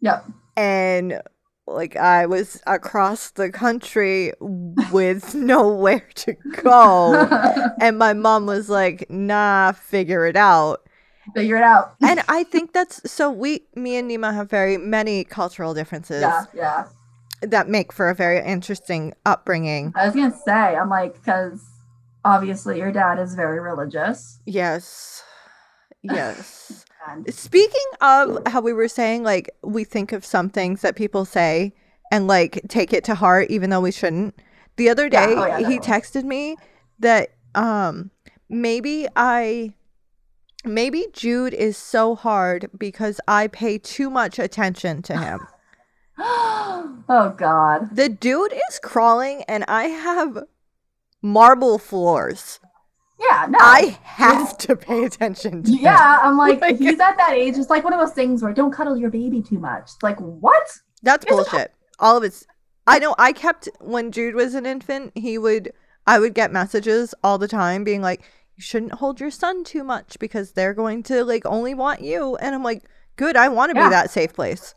yep. And like I was across the country with nowhere to go. And my mom was like, nah, figure it out. Figure it out. And I think that's so we, me and Nima have very many cultural differences Yeah, yeah. that make for a very interesting upbringing. I was gonna say, I'm like, because obviously your dad is very religious. Yes. Yes. And Speaking of how we were saying, like, we think of some things that people say and, like, take it to heart, even though we shouldn't. The other Yeah, day, oh, yeah, he texted me that, um, maybe I, maybe Jude is so hard because I pay too much attention to him. oh God. the dude is crawling and I have marble floors. Yeah, no. I have to pay attention to yeah, I'm like, Like- he's at that age. It's like one of those things where don't cuddle your baby too much. It's like, what? That's Here's bullshit. All of it's. I know. I kept when Jude was an infant. He would. I would get messages all the time being like, "You shouldn't hold your son too much because they're going to like only want you." And I'm like, "Good. I want to Yeah. be that safe place."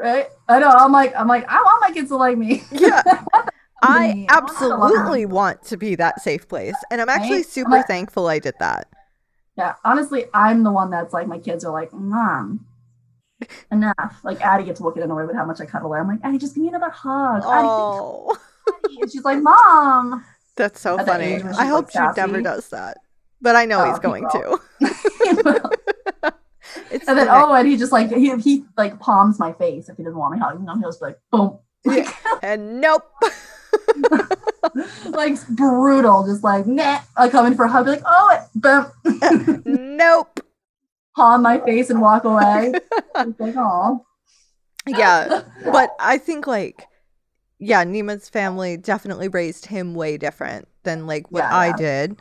Right? I know. I'm like, I'm like, I want my kids to like me. Yeah. I me. I want her to absolutely want to be that safe place, and I'm actually Right? Super like- thankful I did that. Yeah, honestly, I'm the one that's like, my kids are like, Mom, enough. Like, Addie gets wicked annoyed with how much I cuddle her. I'm like, Addie, just give me another hug. Oh, Addie. And she's like, Mom. that's so At funny. I hope like, Jude never does that, but I know Oh, he's going will. to. and It's then, the oh, and he just like, he, he like palms my face if he doesn't want me hugging him. He'll just be like, boom. Yeah. and nope. like brutal, just like, nah. I come in for a hug, be like, oh, boom. nope. Palm my face and walk away. It's like, oh. Yeah, but I think like, yeah, Nima's family definitely raised him way different than like what Yeah, I yeah. did.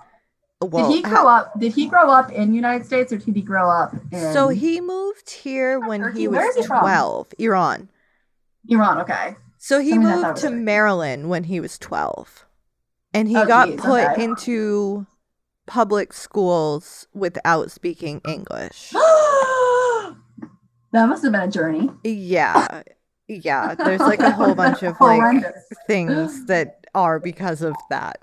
Well, did he grow up? Did he grow up in United States or did he grow up in so he moved here when he Turkey? was he from? twelve. Iran. Iran? Okay. So he moved to. Maryland when he was twelve, and he Oh, got geez, put okay. into public schools without speaking English. that must have been a journey. Yeah, yeah. There's like a whole bunch of like things that are because of that.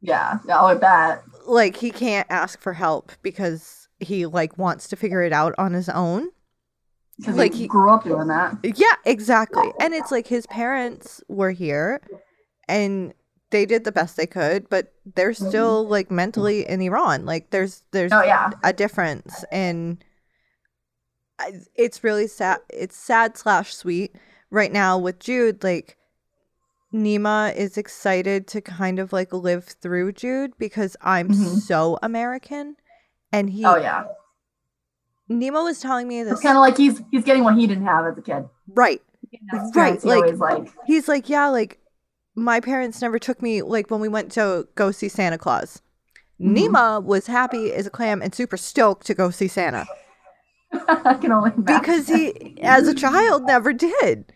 Yeah. Yeah. Oh, I bet. like he can't ask for help because he like wants to figure it out on his own. Because Like, he, grew up doing that. Yeah, exactly. And it's like his parents were here and they did the best they could, but they're still like mentally in Iran. Like there's there's Oh yeah. a difference and it's really sad it's sad slash sweet right now with Jude like Nima is excited to kind of like live through Jude because I'm Mhm. so American and he Oh yeah. Nima was telling me this It's kind of like he's he's getting what he didn't have as a kid. right Right, like- like. he's like yeah like my parents never took me like when we went to go see Santa Claus Mhm. Nima was happy as a clam and super stoked to go see Santa I can only imagine. because he as a child never did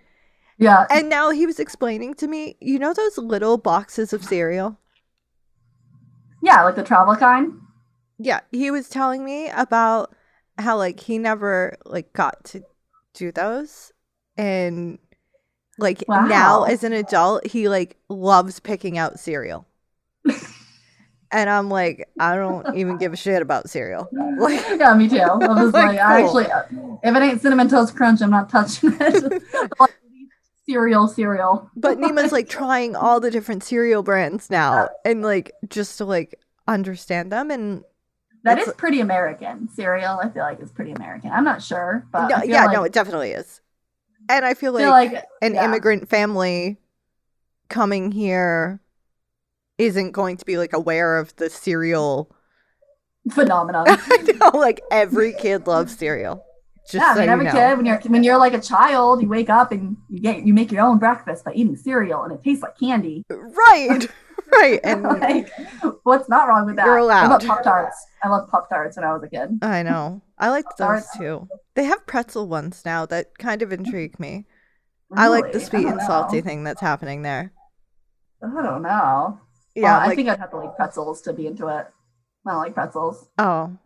yeah. And now he was explaining to me, you know those little boxes of cereal? Yeah, like the travel kind. Yeah, he was telling me about how like he never like got to do those and like now as an adult he like loves picking out cereal. and I'm like, I don't even give a shit about cereal. Like yeah, me too. I was Like, like, I actually, if it ain't cinnamon toast crunch, I'm not touching it. cereal, cereal. But Nima's like trying all the different cereal brands now and like just to like understand them and That It's- is pretty American. Cereal, I feel like is pretty American. I'm not sure, but no, yeah, like, no, it definitely is. And I feel I like, feel like an yeah. immigrant family coming here isn't going to be like aware of the cereal. phenomenon. I know, like every kid loves cereal. Just yeah, I mean, every know. kid when you're when you're like a child, you wake up and you get you make your own breakfast by eating cereal, and it tastes like candy. Right, right. And like, what's not wrong with that? You're What about allowed. Pop Tarts? I love Pop Tarts when I was a kid. I know. I like those Tarts. too. They have pretzel ones now that kind of intrigue me. I like the sweet and salty know. thing that's happening there. I don't know. Yeah, Well, I think I'd have to like pretzels to be into it. I don't like pretzels. oh,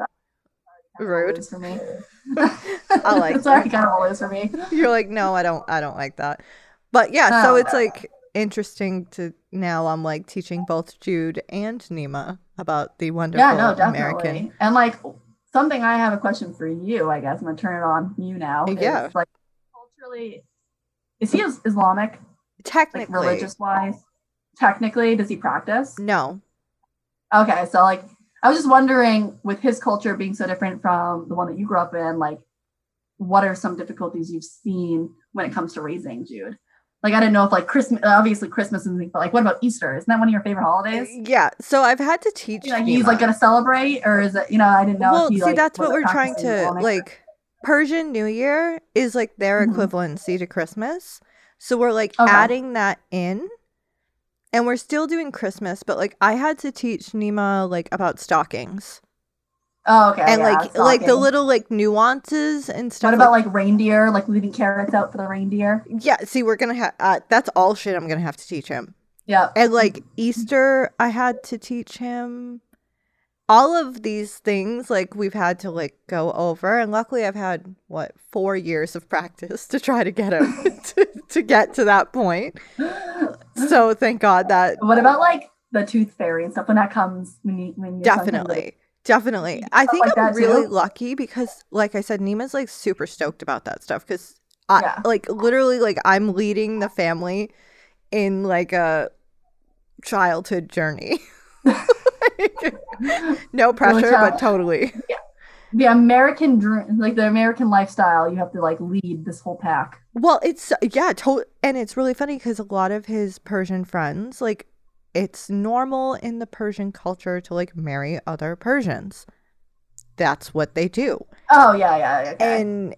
rude. Lose for me. I like already kind of a lose for me. You're like, no, I don't, I don't like that. But yeah, so Oh. it's like interesting to now. I'm like teaching both Jude and Nima about the wonderful Yeah, no, definitely. American. And like something I have a question for you, I guess. I'm gonna turn it on you now. is, Yeah. Like culturally, is he is- Islamic? Like Technically, religious wise? Technically, does he practice? no. Okay, so like I was just wondering, with his culture being so different from the one that you grew up in, like what are some difficulties you've seen when it comes to raising Jude? Like I didn't know if like Christmas, obviously Christmas is, but like what about Easter? Isn't that one of your favorite holidays? Yeah, so I've had to teach. Like he's like gonna celebrate, or is it? You know, I didn't know. well, he, see, like, that's what we're trying to like. Persian New Year is like their Mhm. equivalency to Christmas. So we're like Okay. adding that in. And we're still doing Christmas, but like I had to teach Nima like about stockings. Oh, okay. and yeah, like like the little like nuances and stuff. What about like, like reindeer? Like leaving carrots out for the reindeer? yeah? See, we're gonna have uh, that's all shit. I'm gonna have to teach him. Yeah. And like Easter, I had to teach him all of these things. Like we've had to like go over, and luckily I've had what four years of practice to try to get him to, to get to that point. So thank God that What about like the tooth fairy and stuff when that comes? When you when your son comes, like- definitely. Definitely. I think like I'm really too? lucky because like I said, Nima's like super stoked about that stuff because I Yeah. like literally like I'm leading the family in like a childhood journey. no pressure, but totally. the American dream, like the American lifestyle, you have to like lead this whole pack. Well, it's yeah, to- and it's really funny because a lot of his Persian friends, like, it's normal in the Persian culture to like marry other Persians. That's what they do. Oh yeah, yeah, okay. And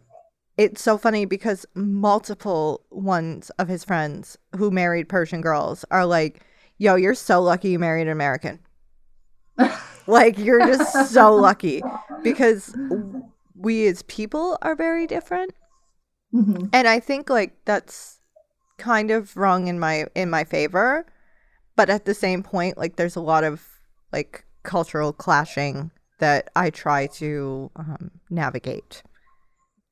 it's so funny because multiple ones of his friends who married Persian girls are like, yo, you're so lucky you married an American. like, you're just so lucky because we as people are very different. Mhm. And I think like that's kind of wrong in my in my favor. But at the same point, like there's a lot of like cultural clashing that I try to um, navigate.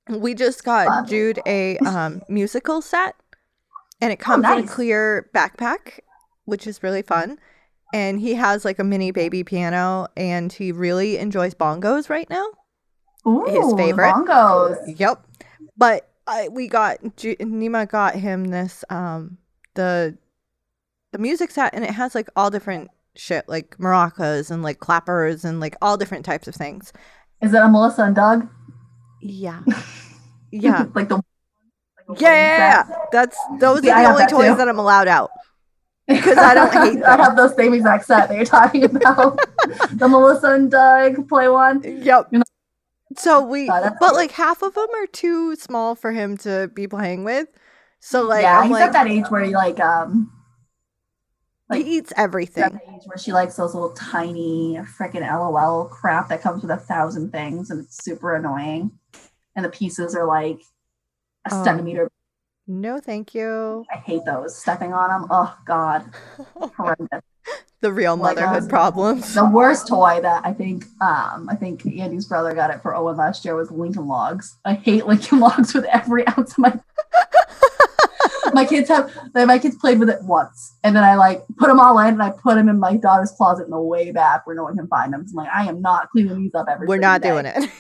We just got. Jude a um, musical set, and it comes in a clear backpack, which is really fun. And he has like a mini baby piano, and he really enjoys bongos right now. Ooh, his favorite. bongos. Yep. But I, we got Ju- Nima got him this um the the music set and it has like all different shit like maracas and like clappers and like all different types of things. Is that a Melissa and Doug? Yeah. Yeah. like the. like Yeah, yeah, yeah. That's those Yeah, are the only that toys too. that I'm allowed out. because I don't hate I have those same exact set that you're talking about. the Melissa and Doug play one. Yep. You know- So we Oh, but like half of them are too small for him to be playing with. So like yeah, I'm he's like at that age where he like um like- he eats everything. where she likes those little tiny freaking LOL crap that comes with a thousand things and it's super annoying. And the pieces are like a Oh. centimeter. No, thank you. I hate those. Stepping on them. Oh god. Horrendous. the real my motherhood God. problems. the worst toy that I think um I think Andy's brother got it for Owen last year was Lincoln Logs. I hate Lincoln Logs with every ounce of my my kids have my kids played with it once and then I like put them all in and I put them in my daughter's closet in the way back where no one can find them. So I'm like, I am not cleaning these up every We're not day. doing it.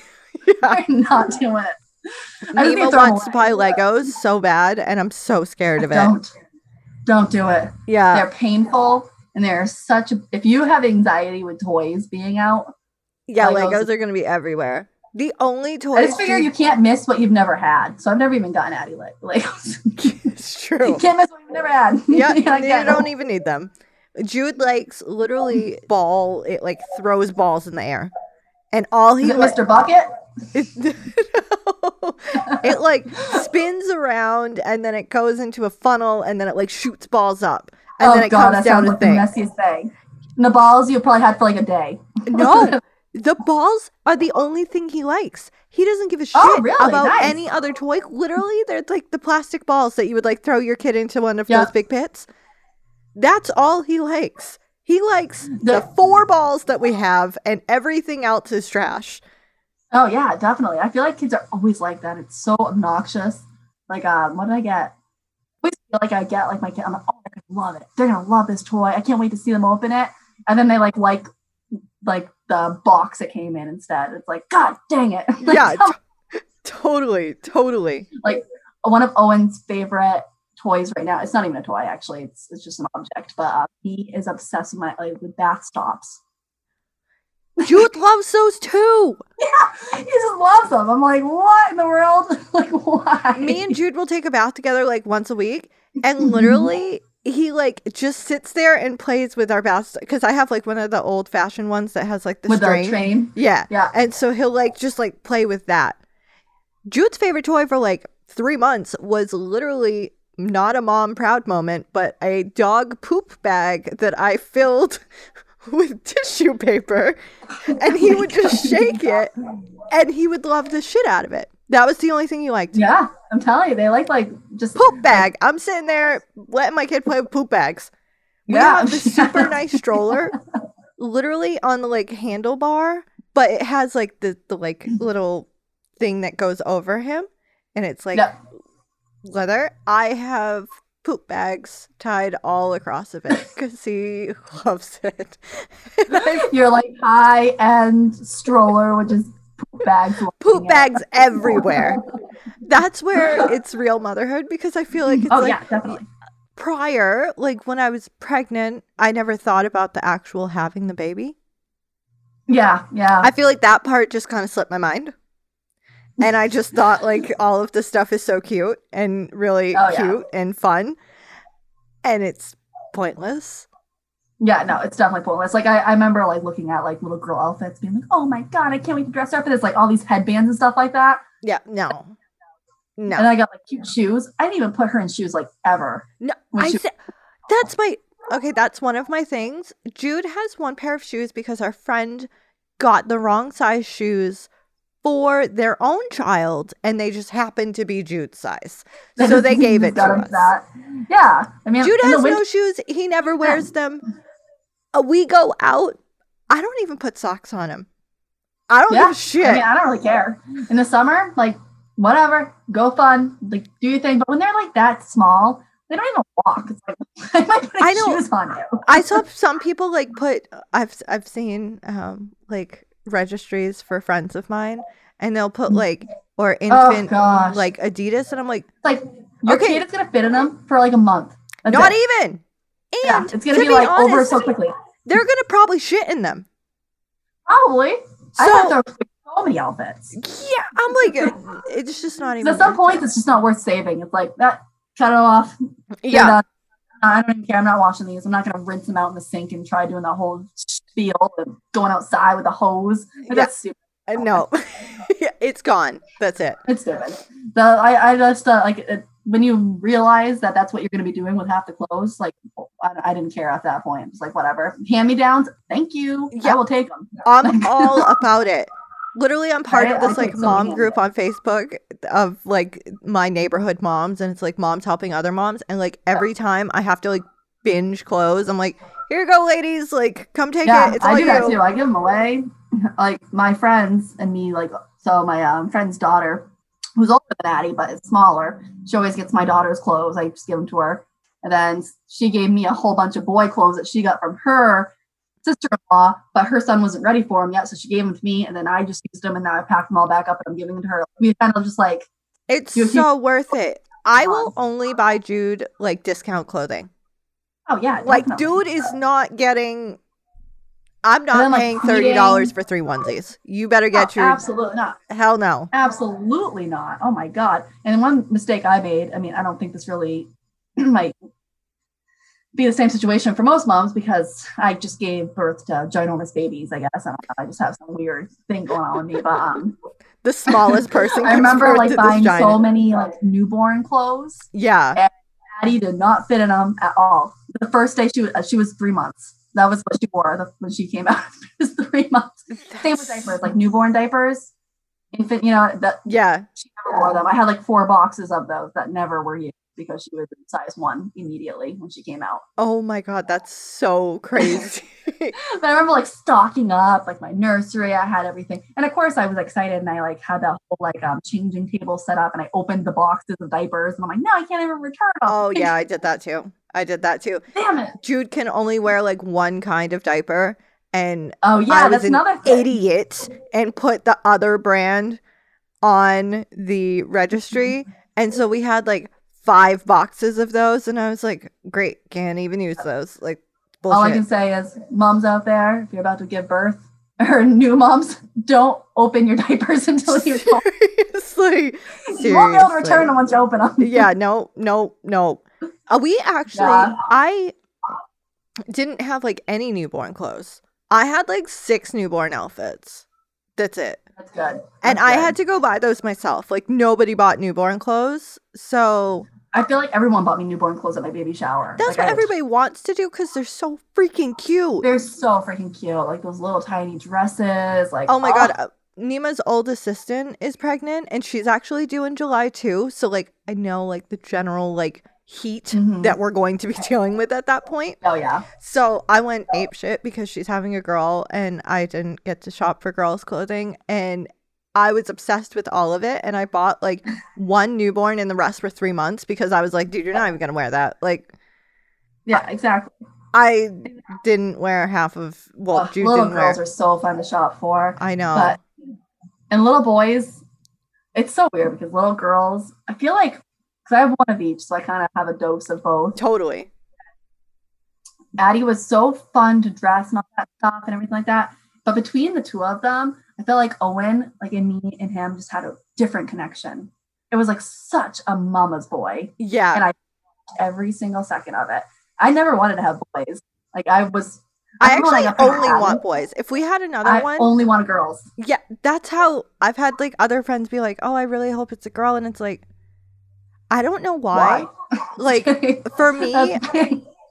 yeah. I'm not doing it. I Nima to wants to buy. Legos so bad, and I'm so scared of it. Don't, don't do it. Yeah, They're painful, and they're such. A, if you have anxiety with toys being out, yeah, Legos- Legos are gonna be everywhere. The only I toys just figure you can't miss what you've never had. So I've never even gotten Le- Legos. it's you true. can't miss what you've never had. Yeah, You you don't even need them. Jude likes literally ball. It like throws balls in the air, and all he Is it li- Mr. Bucket? it, it like spins around and then it goes into a funnel and then it like shoots balls up and oh then it god, comes down a like the thing. messiest thing. And the balls you probably had for like a day. No, the balls are the only thing he likes. He doesn't give a shit Oh, really? about Nice. any other toy. Literally, they're like the plastic balls that you would like throw your kid into one of Yeah. those big pits. That's all he likes. He likes the, The- four balls that we have, and everything else is trash. Oh yeah, definitely. I feel like kids are always like that. It's so obnoxious. Like, um, what did I get? I always feel like I get like my kid. I'm like, oh, they're gonna love it. They're gonna love this toy. I can't wait to see them open it. And then they like like like the box it came in instead. It's like, God dang it. Like, Yeah, t- totally, totally. Like one of Owen's favorite toys right now. It's not even a toy actually. It's it's just an object. But uh, he is obsessed with my like with bath stops. Jude loves those too. Yeah, he just loves them. I'm like, what in the world? like, why? Me and Jude will take a bath together like once a week, and literally he like just sits there and plays with our bath because I have like one of the old fashioned ones that has like the with string. train. Yeah. Yeah. And so he'll like just like play with that. Jude's favorite toy for like three months was literally not a mom proud moment, but a dog poop bag that I filled with tissue paper. And he would oh just shake it and he would love the shit out of it. That was the only thing he liked. Yeah, I'm telling you, they like like just Poop bag. I'm sitting there letting my kid play with poop bags. We Yeah. have this super nice stroller, literally on the like handlebar, but it has like the the like little thing that goes over him, and it's like Yep. leather. I have poop bags tied all across of it because he loves it. And I- Your like high end stroller, which is poop bags. poop bags everywhere. That's where it's real motherhood because I feel like it's Oh like yeah, definitely. prior, like when I was pregnant, I never thought about the actual having the baby. Yeah, yeah. I feel like that part just kind of slipped my mind. And I just thought like all of the stuff is so cute and really Oh, yeah. cute and fun. And it's pointless. Yeah, no, it's definitely pointless. Like I, I remember like looking at like little girl outfits, being like, oh my god, I can't wait to dress her up. And it's like all these headbands and stuff like that. Yeah, no. No. And I got like cute shoes. I didn't even put her in shoes like ever. No, I said that's my okay. That's one of my things. Jude has one pair of shoes because our friend got the wrong size shoes for their own child, and they just happened to be Jude's size. So they gave it to us. That. Yeah, I mean, Jude has winter- no shoes. He never wears them. Uh, we go out. I don't even put socks on him. I don't Yeah, give a shit. I mean, I don't really care. In the summer, like whatever, go fun, like do your thing. But when they're like that small, they don't even walk. It's like I might put I know. shoes on you. I saw some people like put I've I've seen um like registries for friends of mine and they'll put like or Mm. Oh infant gosh, like Adidas and I'm like like your Okay. kid is gonna fit in them for like a month. That's not it. even. And Yeah, it's gonna to be, be like over so quickly. they're gonna probably shit in them. Probably. I So have to throw so many outfits. yeah, I'm like uh, it's just not even At some point, it's just not worth saving. It's like that. Cut it off. Yeah. I don't even care. I'm not washing these. I'm not gonna rinse them out in the sink and try doing that whole spiel and going outside with a hose. Yeah. That's stupid. Uh, No. it's gone. That's it. It's stupid. The I I just uh, like it, when you realize that that's what you're going to be doing with half the clothes. Like I, I didn't care at that point. It's like whatever. Hand me downs. Thank you. Yeah. I will take them. I'm all about it. Literally, I'm part Right? of this take like mom group on Facebook of like my neighborhood moms, and it's like moms helping other moms. And like every time I have to like binge clothes, I'm like, here you go, ladies. Like, come take yeah, it. It's I do you. that too. I give them away. Like my friends and me. Like so, my um, friend's daughter, who's older than Addie but is smaller. She always gets my daughter's clothes. I just give them to her. And then she gave me a whole bunch of boy clothes that she got from her sister-in-law, but her son wasn't ready for them yet, so she gave them to me, and then I just used them, and now I packed them all back up, and I'm giving them to her. We kind of just like, It's so worth it. I will only buy Jude like discount clothing. oh yeah, Like, definitely. Jude is not getting. I'm not then, like, paying thirty dollars for three onesies. You better Oh, get your absolutely not. hell no. Absolutely not. Oh my god. And one mistake I made, I mean, I don't think this really might be the same situation for most moms because I just gave birth to ginormous babies, I guess. I don't know. I just have some weird thing going on with me. But um The smallest person. I remember like buying so many like newborn clothes. Yeah. Addie did not fit in them at all. The first day she was she was three months. That was what she wore when she came out. it was three months. Same with diapers, like newborn diapers. Infant, you know, that Yeah. she never wore them. I had like four boxes of those that never were used because she was in size one immediately when she came out. Oh my god, that's so crazy. But I remember like stocking up, like my nursery, I had everything. And of course I was excited and I like had that whole like um changing table set up and I opened the boxes of diapers and I'm like, no, I can't even return them. oh yeah, I did that too. I did that too. Damn it. Jude can only wear like one kind of diaper and Oh yeah, I was that's an another thing. idiot and put the other brand on the registry. And so we had like five boxes of those. And I was like, great, can't even use those. Like, All I can say is moms out there, if you're about to give birth or new moms, don't open your diapers until you seriously. you won't be able to return them once you open them. yeah, no, no, no. Uh, we actually, Yeah. I didn't have like any newborn clothes. I had like six newborn outfits. That's it. That's good. And That's I had to go buy those myself. Like nobody bought newborn clothes. So I feel like everyone bought me newborn clothes at my baby shower. that's Like, what I- everybody wants to do because they're so freaking cute. They're so freaking cute. Like those little tiny dresses. Like Oh my god. uh, Nima's old assistant is pregnant and she's actually due in July too. So like I know like the general like heat Mhm. that we're going to be dealing with at that point. Oh yeah. So I went ape shit because she's having a girl and I didn't get to shop for girls' clothing and I was obsessed with all of it and I bought like one newborn and the rest were three months because I was like, dude, you're not even gonna wear that. Like Yeah, exactly. I didn't wear half of well, Ugh, Jude little didn't girls wear. are so fun to shop for. I know. But and little boys, it's so weird because little girls, I feel like because I have one of each, so I kind of have a dose of both. totally. Addie was so fun to dress and all that stuff and everything like that. But between the two of them, I felt like Owen, like in me and him, just had a different connection. It was like such a mama's boy. Yeah. And I every single second of it. I never wanted to have boys. Like I was. I when actually only want boys. If we had another I one, only want girls. yeah, that's how I've had like other friends be like, "Oh, I really hope it's a girl," and it's like, I don't know why. Like for me,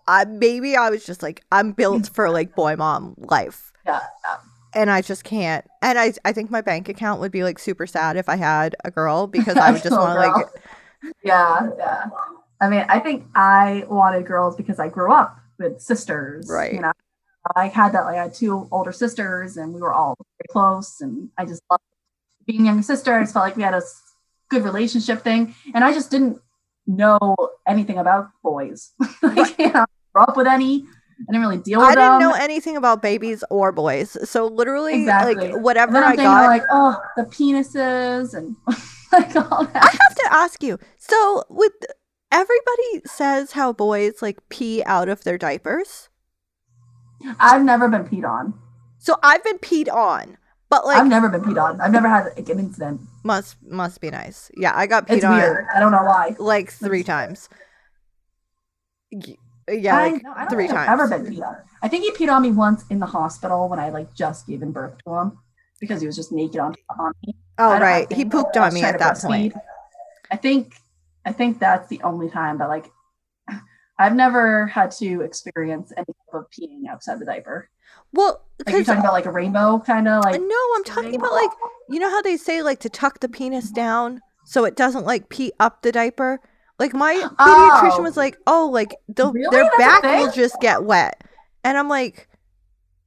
I, maybe I was just like, I'm built for like boy mom life, yeah, yeah. and I just can't. And I, I think my bank account would be like super sad if I had a girl because I would just want to like, yeah, yeah. I mean, I think I wanted girls because I grew up with sisters. Right. You know, I had that. Like, I had two older sisters, and we were all very close. And I just loved being younger sister. I just felt like we had a good relationship thing, and I just didn't know anything about boys. like, you know, grew up with any. I didn't really deal with I didn't them. know anything about babies or boys, so literally, Exactly. like whatever I got. like, oh, the penises and like all that. I have to ask you. So, with everybody says how boys like pee out of their diapers. I've never been peed on. So I've been peed on, but like I've never been peed on. I've never had like, an incident. Must must be nice. Yeah, I got peed It's on weird. I don't know why. like three times. Yeah, like no, I don't three think I've times. ever been peed on. I think he peed on me once in the hospital when I like just given birth to him because he was just naked on, on me. Oh I don't- I right, he pooped on me at that point. I think I think that's the only time but like I've never had to experience any type of peeing outside the diaper. Well, Like you're talking about like a rainbow kind of uh, like no, I'm talking about like you know how they say like to tuck the penis down so it doesn't like pee up the diaper. Like my pediatrician Oh. was like, "Oh, like Really? their That's back will just get wet," and I'm like,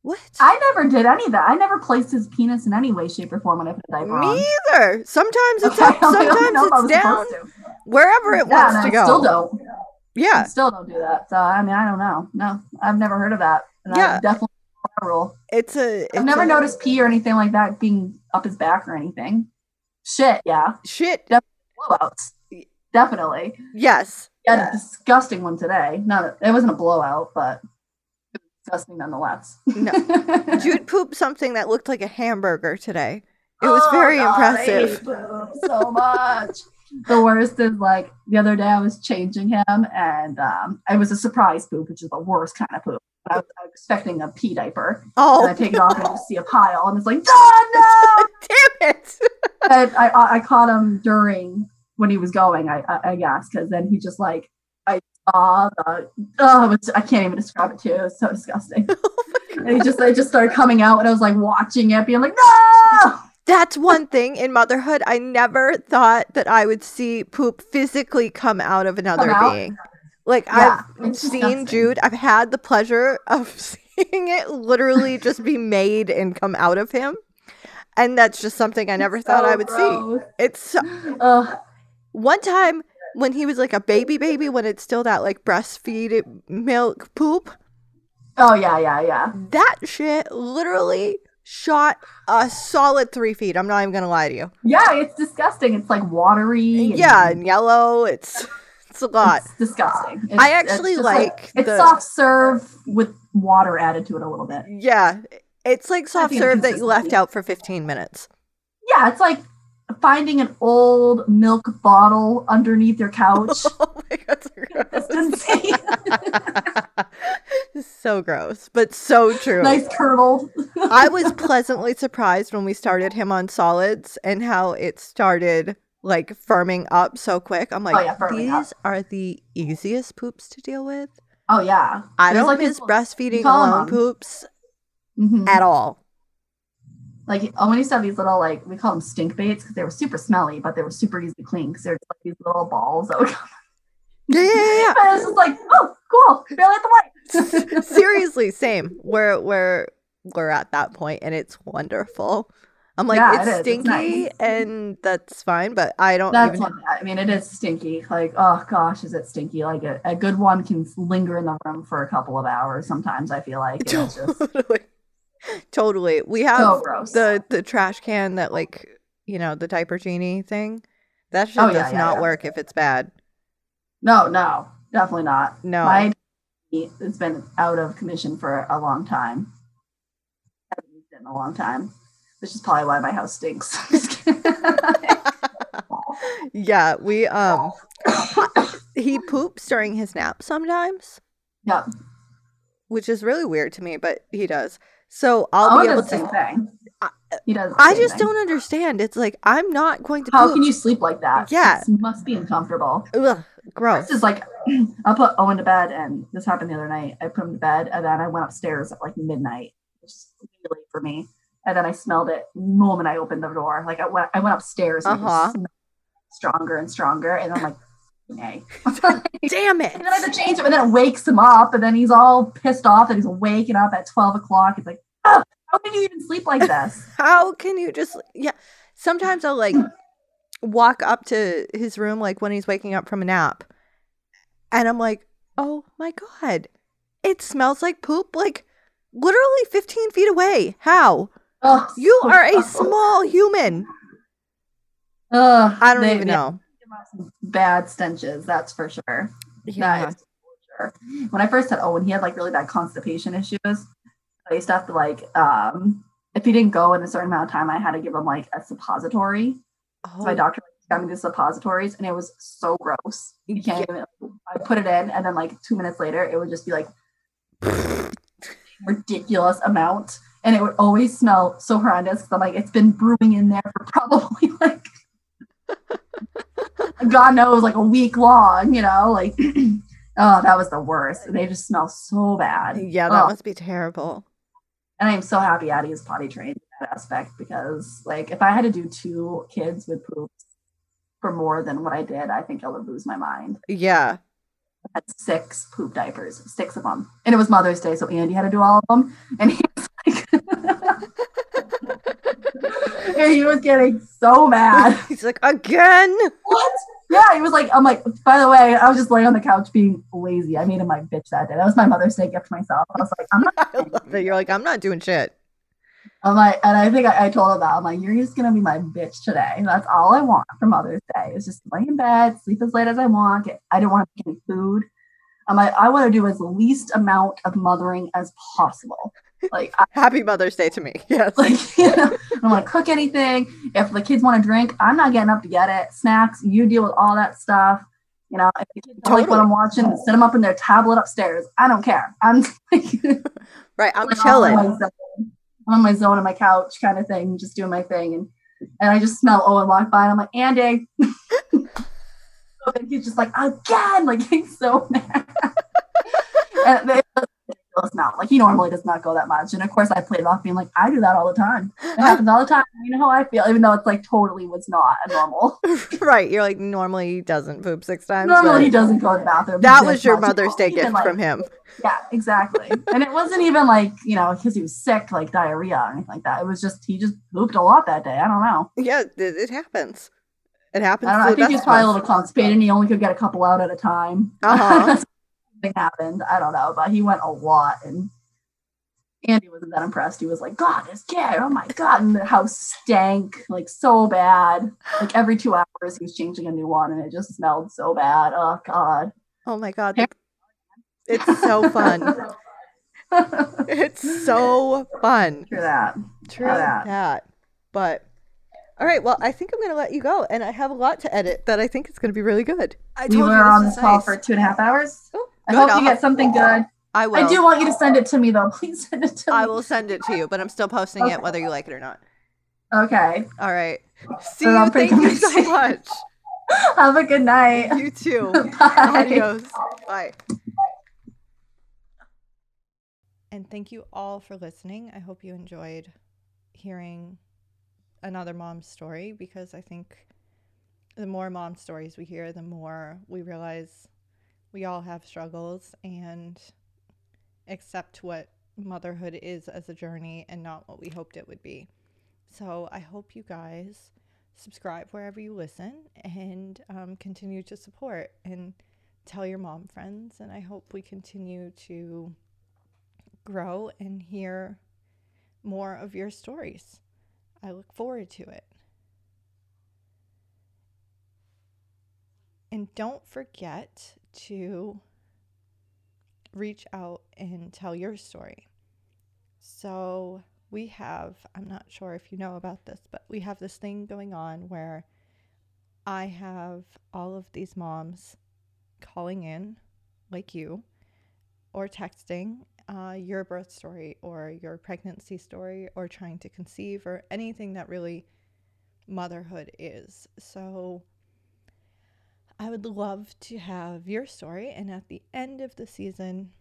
"What?" I never did any of that. I never placed his penis in any way, shape, or form when I put a diaper on. Me either. Sometimes it's Okay, up, I sometimes I it's down, wherever it Yeah, wants to I go. Still don't. I Yeah, still don't do that. So I mean, I don't know. No, I've never heard of that. And Yeah. I definitely rule. It's a. It's I've never a- noticed pee or anything like that being up his back or anything. Shit, yeah. Shit. Blowouts. Definitely. Yes. Yeah, a disgusting one today. Not it wasn't a blowout, but it was disgusting nonetheless. No. Jude pooped something that looked like a hamburger today. It was Oh, very God, impressive. so much. the worst is like the other day I was changing him and um it was a surprise poop, which is the worst kind of poop. I was, expecting a pee diaper. Oh. And I Oh, take it off and I just see a pile and it's like, oh damn it. no! and I, I I caught him during when he was going, I I, I guess, because then he just like I saw the oh was, I can't even describe it to you. It was so disgusting. Oh and he just it just started coming out and I was like watching it, being like, no! That's one thing in motherhood. I never thought that I would see poop physically come out of another out? being. Like Yeah, I've seen. Jude. I've had the pleasure of seeing it literally just be made and come out of him. And that's just something I never thought I would see. see. It's so- Ugh. one time when he was like a baby baby when it's still that like breastfeed milk poop. Oh yeah, yeah, yeah. That shit literally shot a solid three feet. I'm not even gonna lie to you. Yeah, it's disgusting. It's like watery. and Yeah, and yellow. It's it's a lot. It's disgusting. It's, I actually just like it's the- soft serve with water added to it a little bit. Yeah, it's like soft serve that you left out for 15 minutes. Yeah, it's like finding an old milk bottle underneath your couch. Oh my god, so gross. So gross, but so true. nice curdled. I was pleasantly surprised when we started him on solids and how it started like firming up so quick. I'm like, Oh, yeah, firming up. these are the easiest poops to deal with. Oh yeah. I There's don't like miss this- breastfeeding alone poops Mhm. at all. Like oh, when used to have these little like we call them stink baits because they were super smelly, but they were super easy to clean because they're just like these little balls that would come. Yeah, yeah, yeah. And it's just like oh cool, barely at the white. Seriously, same. We're we're we're at that point and it's wonderful. I'm like, Yeah, it's it is. It's stinky nice. and that's fine, but I don't That's even I mean. It is stinky. Like, oh gosh, is it stinky? Like a, a good one can linger in the room for a couple of hours. Sometimes I feel like just totally. Totally. We have so the the trash can that like you know the diaper genie thing. That shit Oh, yeah, does yeah, not work if it's bad. no, no, definitely not. No. My it's been out of commission for a long time. haven't used it in a long time, which is probably why my house stinks. Yeah, we um he poops during his nap sometimes, yeah, which is really weird to me, but he does. So I'll I'll be able the same to. thing. I- He does. I just thing. don't understand. It's like I'm not going to. How poop. can you sleep like that? Yeah. It must be uncomfortable. Ugh, gross. This is like I'll put Owen to bed, and this happened the other night. I put him to bed, and then I went upstairs at like midnight, which is really late for me. And then I smelled it the moment I opened the door. Like I went, I went upstairs, and it Uh-huh. stronger and stronger. And I'm like, nay. Damn it! And then I have to change him, and then it wakes him up, and then he's all pissed off that he's waking up at twelve o'clock. It's like, oh, how can you even sleep like this? How can you just yeah? Sometimes I'll like walk up to his room like when he's waking up from a nap, and I'm like, oh my god, it smells like poop. Like literally 15 feet away. How? Oh, You so are a gross. small human. Ugh, I don't they- even know. give off some Bad stenches, that's for sure. Yeah. That for sure. When I first had Owen, he had like really bad constipation issues. I used to have to like, um, if he didn't go in a certain amount of time, I had to give him like a suppository. So my Oh, doctor got me the suppositories, and it was so gross. You can't even. I put it in, and then like two minutes later, it would just be like ridiculous amount, and it would always smell so horrendous. Because I'm like, it's been brewing in there for probably like. God knows, like a week long, you know, like oh, that was the worst. They just smell so bad. yeah, that Ugh. must be terrible. And I'm so happy Addie is potty trained in that aspect because, like, if I had to do two kids with poops for more than what I did, I think I would lose my mind. Yeah. I had six poop diapers, six of them, and it was Mother's Day, so Andy had to do all of them, and he and he was getting so mad. He's like, again? what? Yeah, he was like, I'm like, by the way, I was just laying on the couch being lazy. I made him my bitch that day. That was my Mother's Day gift to myself. I was like, I'm not. I love it. You're like, I'm not doing shit. I'm like, and I think I, I told him that. I'm like, you're just gonna be my bitch today. That's all I want for Mother's Day is just lay in bed, sleep as late as I want. Get, I didn't want to make any food. I'm like, I want to do as least amount of mothering as possible. Like, I, Happy Mother's Day to me. Yes. like you know, I don't want to cook anything. If the kids want to drink, I'm not getting up to get it. Snacks, you deal with all that stuff. You know, if the kids don't like what I'm watching, set them up in their tablet upstairs. I don't care. I'm right. I'm chilling. on my zone. I'm on my zone on my couch kind of thing, just doing my thing. And and I just smell Owen walk by and I'm like, Andy. and he's just like, again, like he's so mad. and they ridiculous amount. Like he normally does not go that much. And of course I played it off being like, I do that all the time. It happens all the time. You know how I feel, even though it's like totally was not a normal. right. You're like, normally he doesn't poop six times. Normally he doesn't go to the bathroom. That was your. Mother's Day gift like, from him. Yeah, exactly. and it wasn't even like, you know, because he was sick, like diarrhea or anything like that. It was just, he just pooped a lot that day. I don't know. Yeah, it, it happens. It happens. I don't know. I think he was best probably a little constipated and he only could get a couple out at a time. Uh-huh. That's something happened. I don't know, but he went a lot and Andy wasn't that impressed. He was like, God, this kid, oh my God. And the house stank like so bad. Like every two hours he was changing a new one and it just smelled so bad. Oh God. Oh my god. It's so fun. It's so fun. True that. True that. that. But all right, well, I think I'm gonna let you go, and I have a lot to edit that I think is gonna be really good. I told We were you on this this call nice. for two and a half hours. Oh, I hope you get something good. I will. I do want you to send it to me though. Please send it to me. I will send it to you, but I'm still posting Okay. it whether you like it or not. Okay. All right. See Then you. Thank you so much. Have a good night. You too. Bye. Adios. Bye. And thank you all for listening. I hope you enjoyed hearing another mom's story because I think the more mom stories we hear, the more we realize we all have struggles and accept what motherhood is as a journey and not what we hoped it would be. So I hope you guys subscribe wherever you listen and um, continue to support and tell your mom friends. And I hope we continue to grow and hear more of your stories. I look forward to it. And don't forget to reach out and tell your story. So, we have, I'm not sure if you know about this, but we have this thing going on where I have all of these moms calling in, like you, or texting uh, your birth story or your pregnancy story or trying to conceive or anything that really motherhood is. So I would love to have your story. And at the end of the season,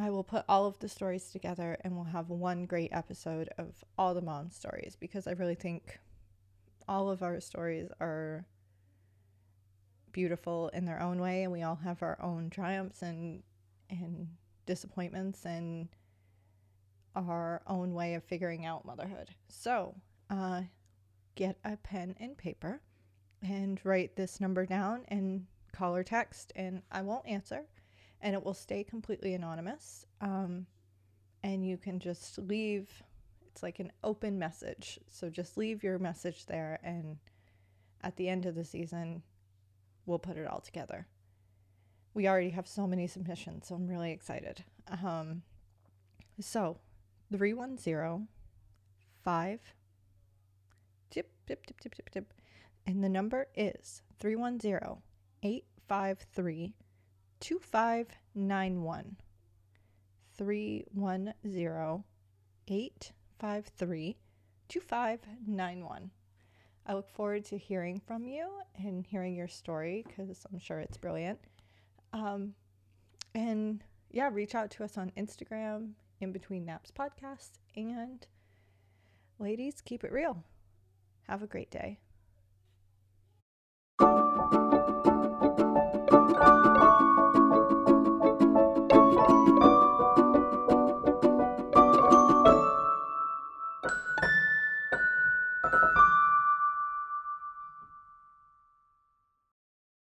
I will put all of the stories together and we'll have one great episode of all the mom stories because I really think all of our stories are beautiful in their own way and we all have our own triumphs and and disappointments and our own way of figuring out motherhood. So, uh, get a pen and paper and write this number down and call or text, and I won't answer, and it will stay completely anonymous. Um, and you can just leave, it's like an open message. So, just leave your message there, and at the end of the season, we'll put it all together we already have so many submissions, so I'm really excited. Um, so, 310 5 tip, tip, tip, tip, tip, tip. And the number is 310 853 2591. 310 853 2591. I look forward to hearing from you and hearing your story because I'm sure it's brilliant. Um, and yeah, reach out to us on Instagram, in between naps podcast, and ladies, keep it real. Have a great day.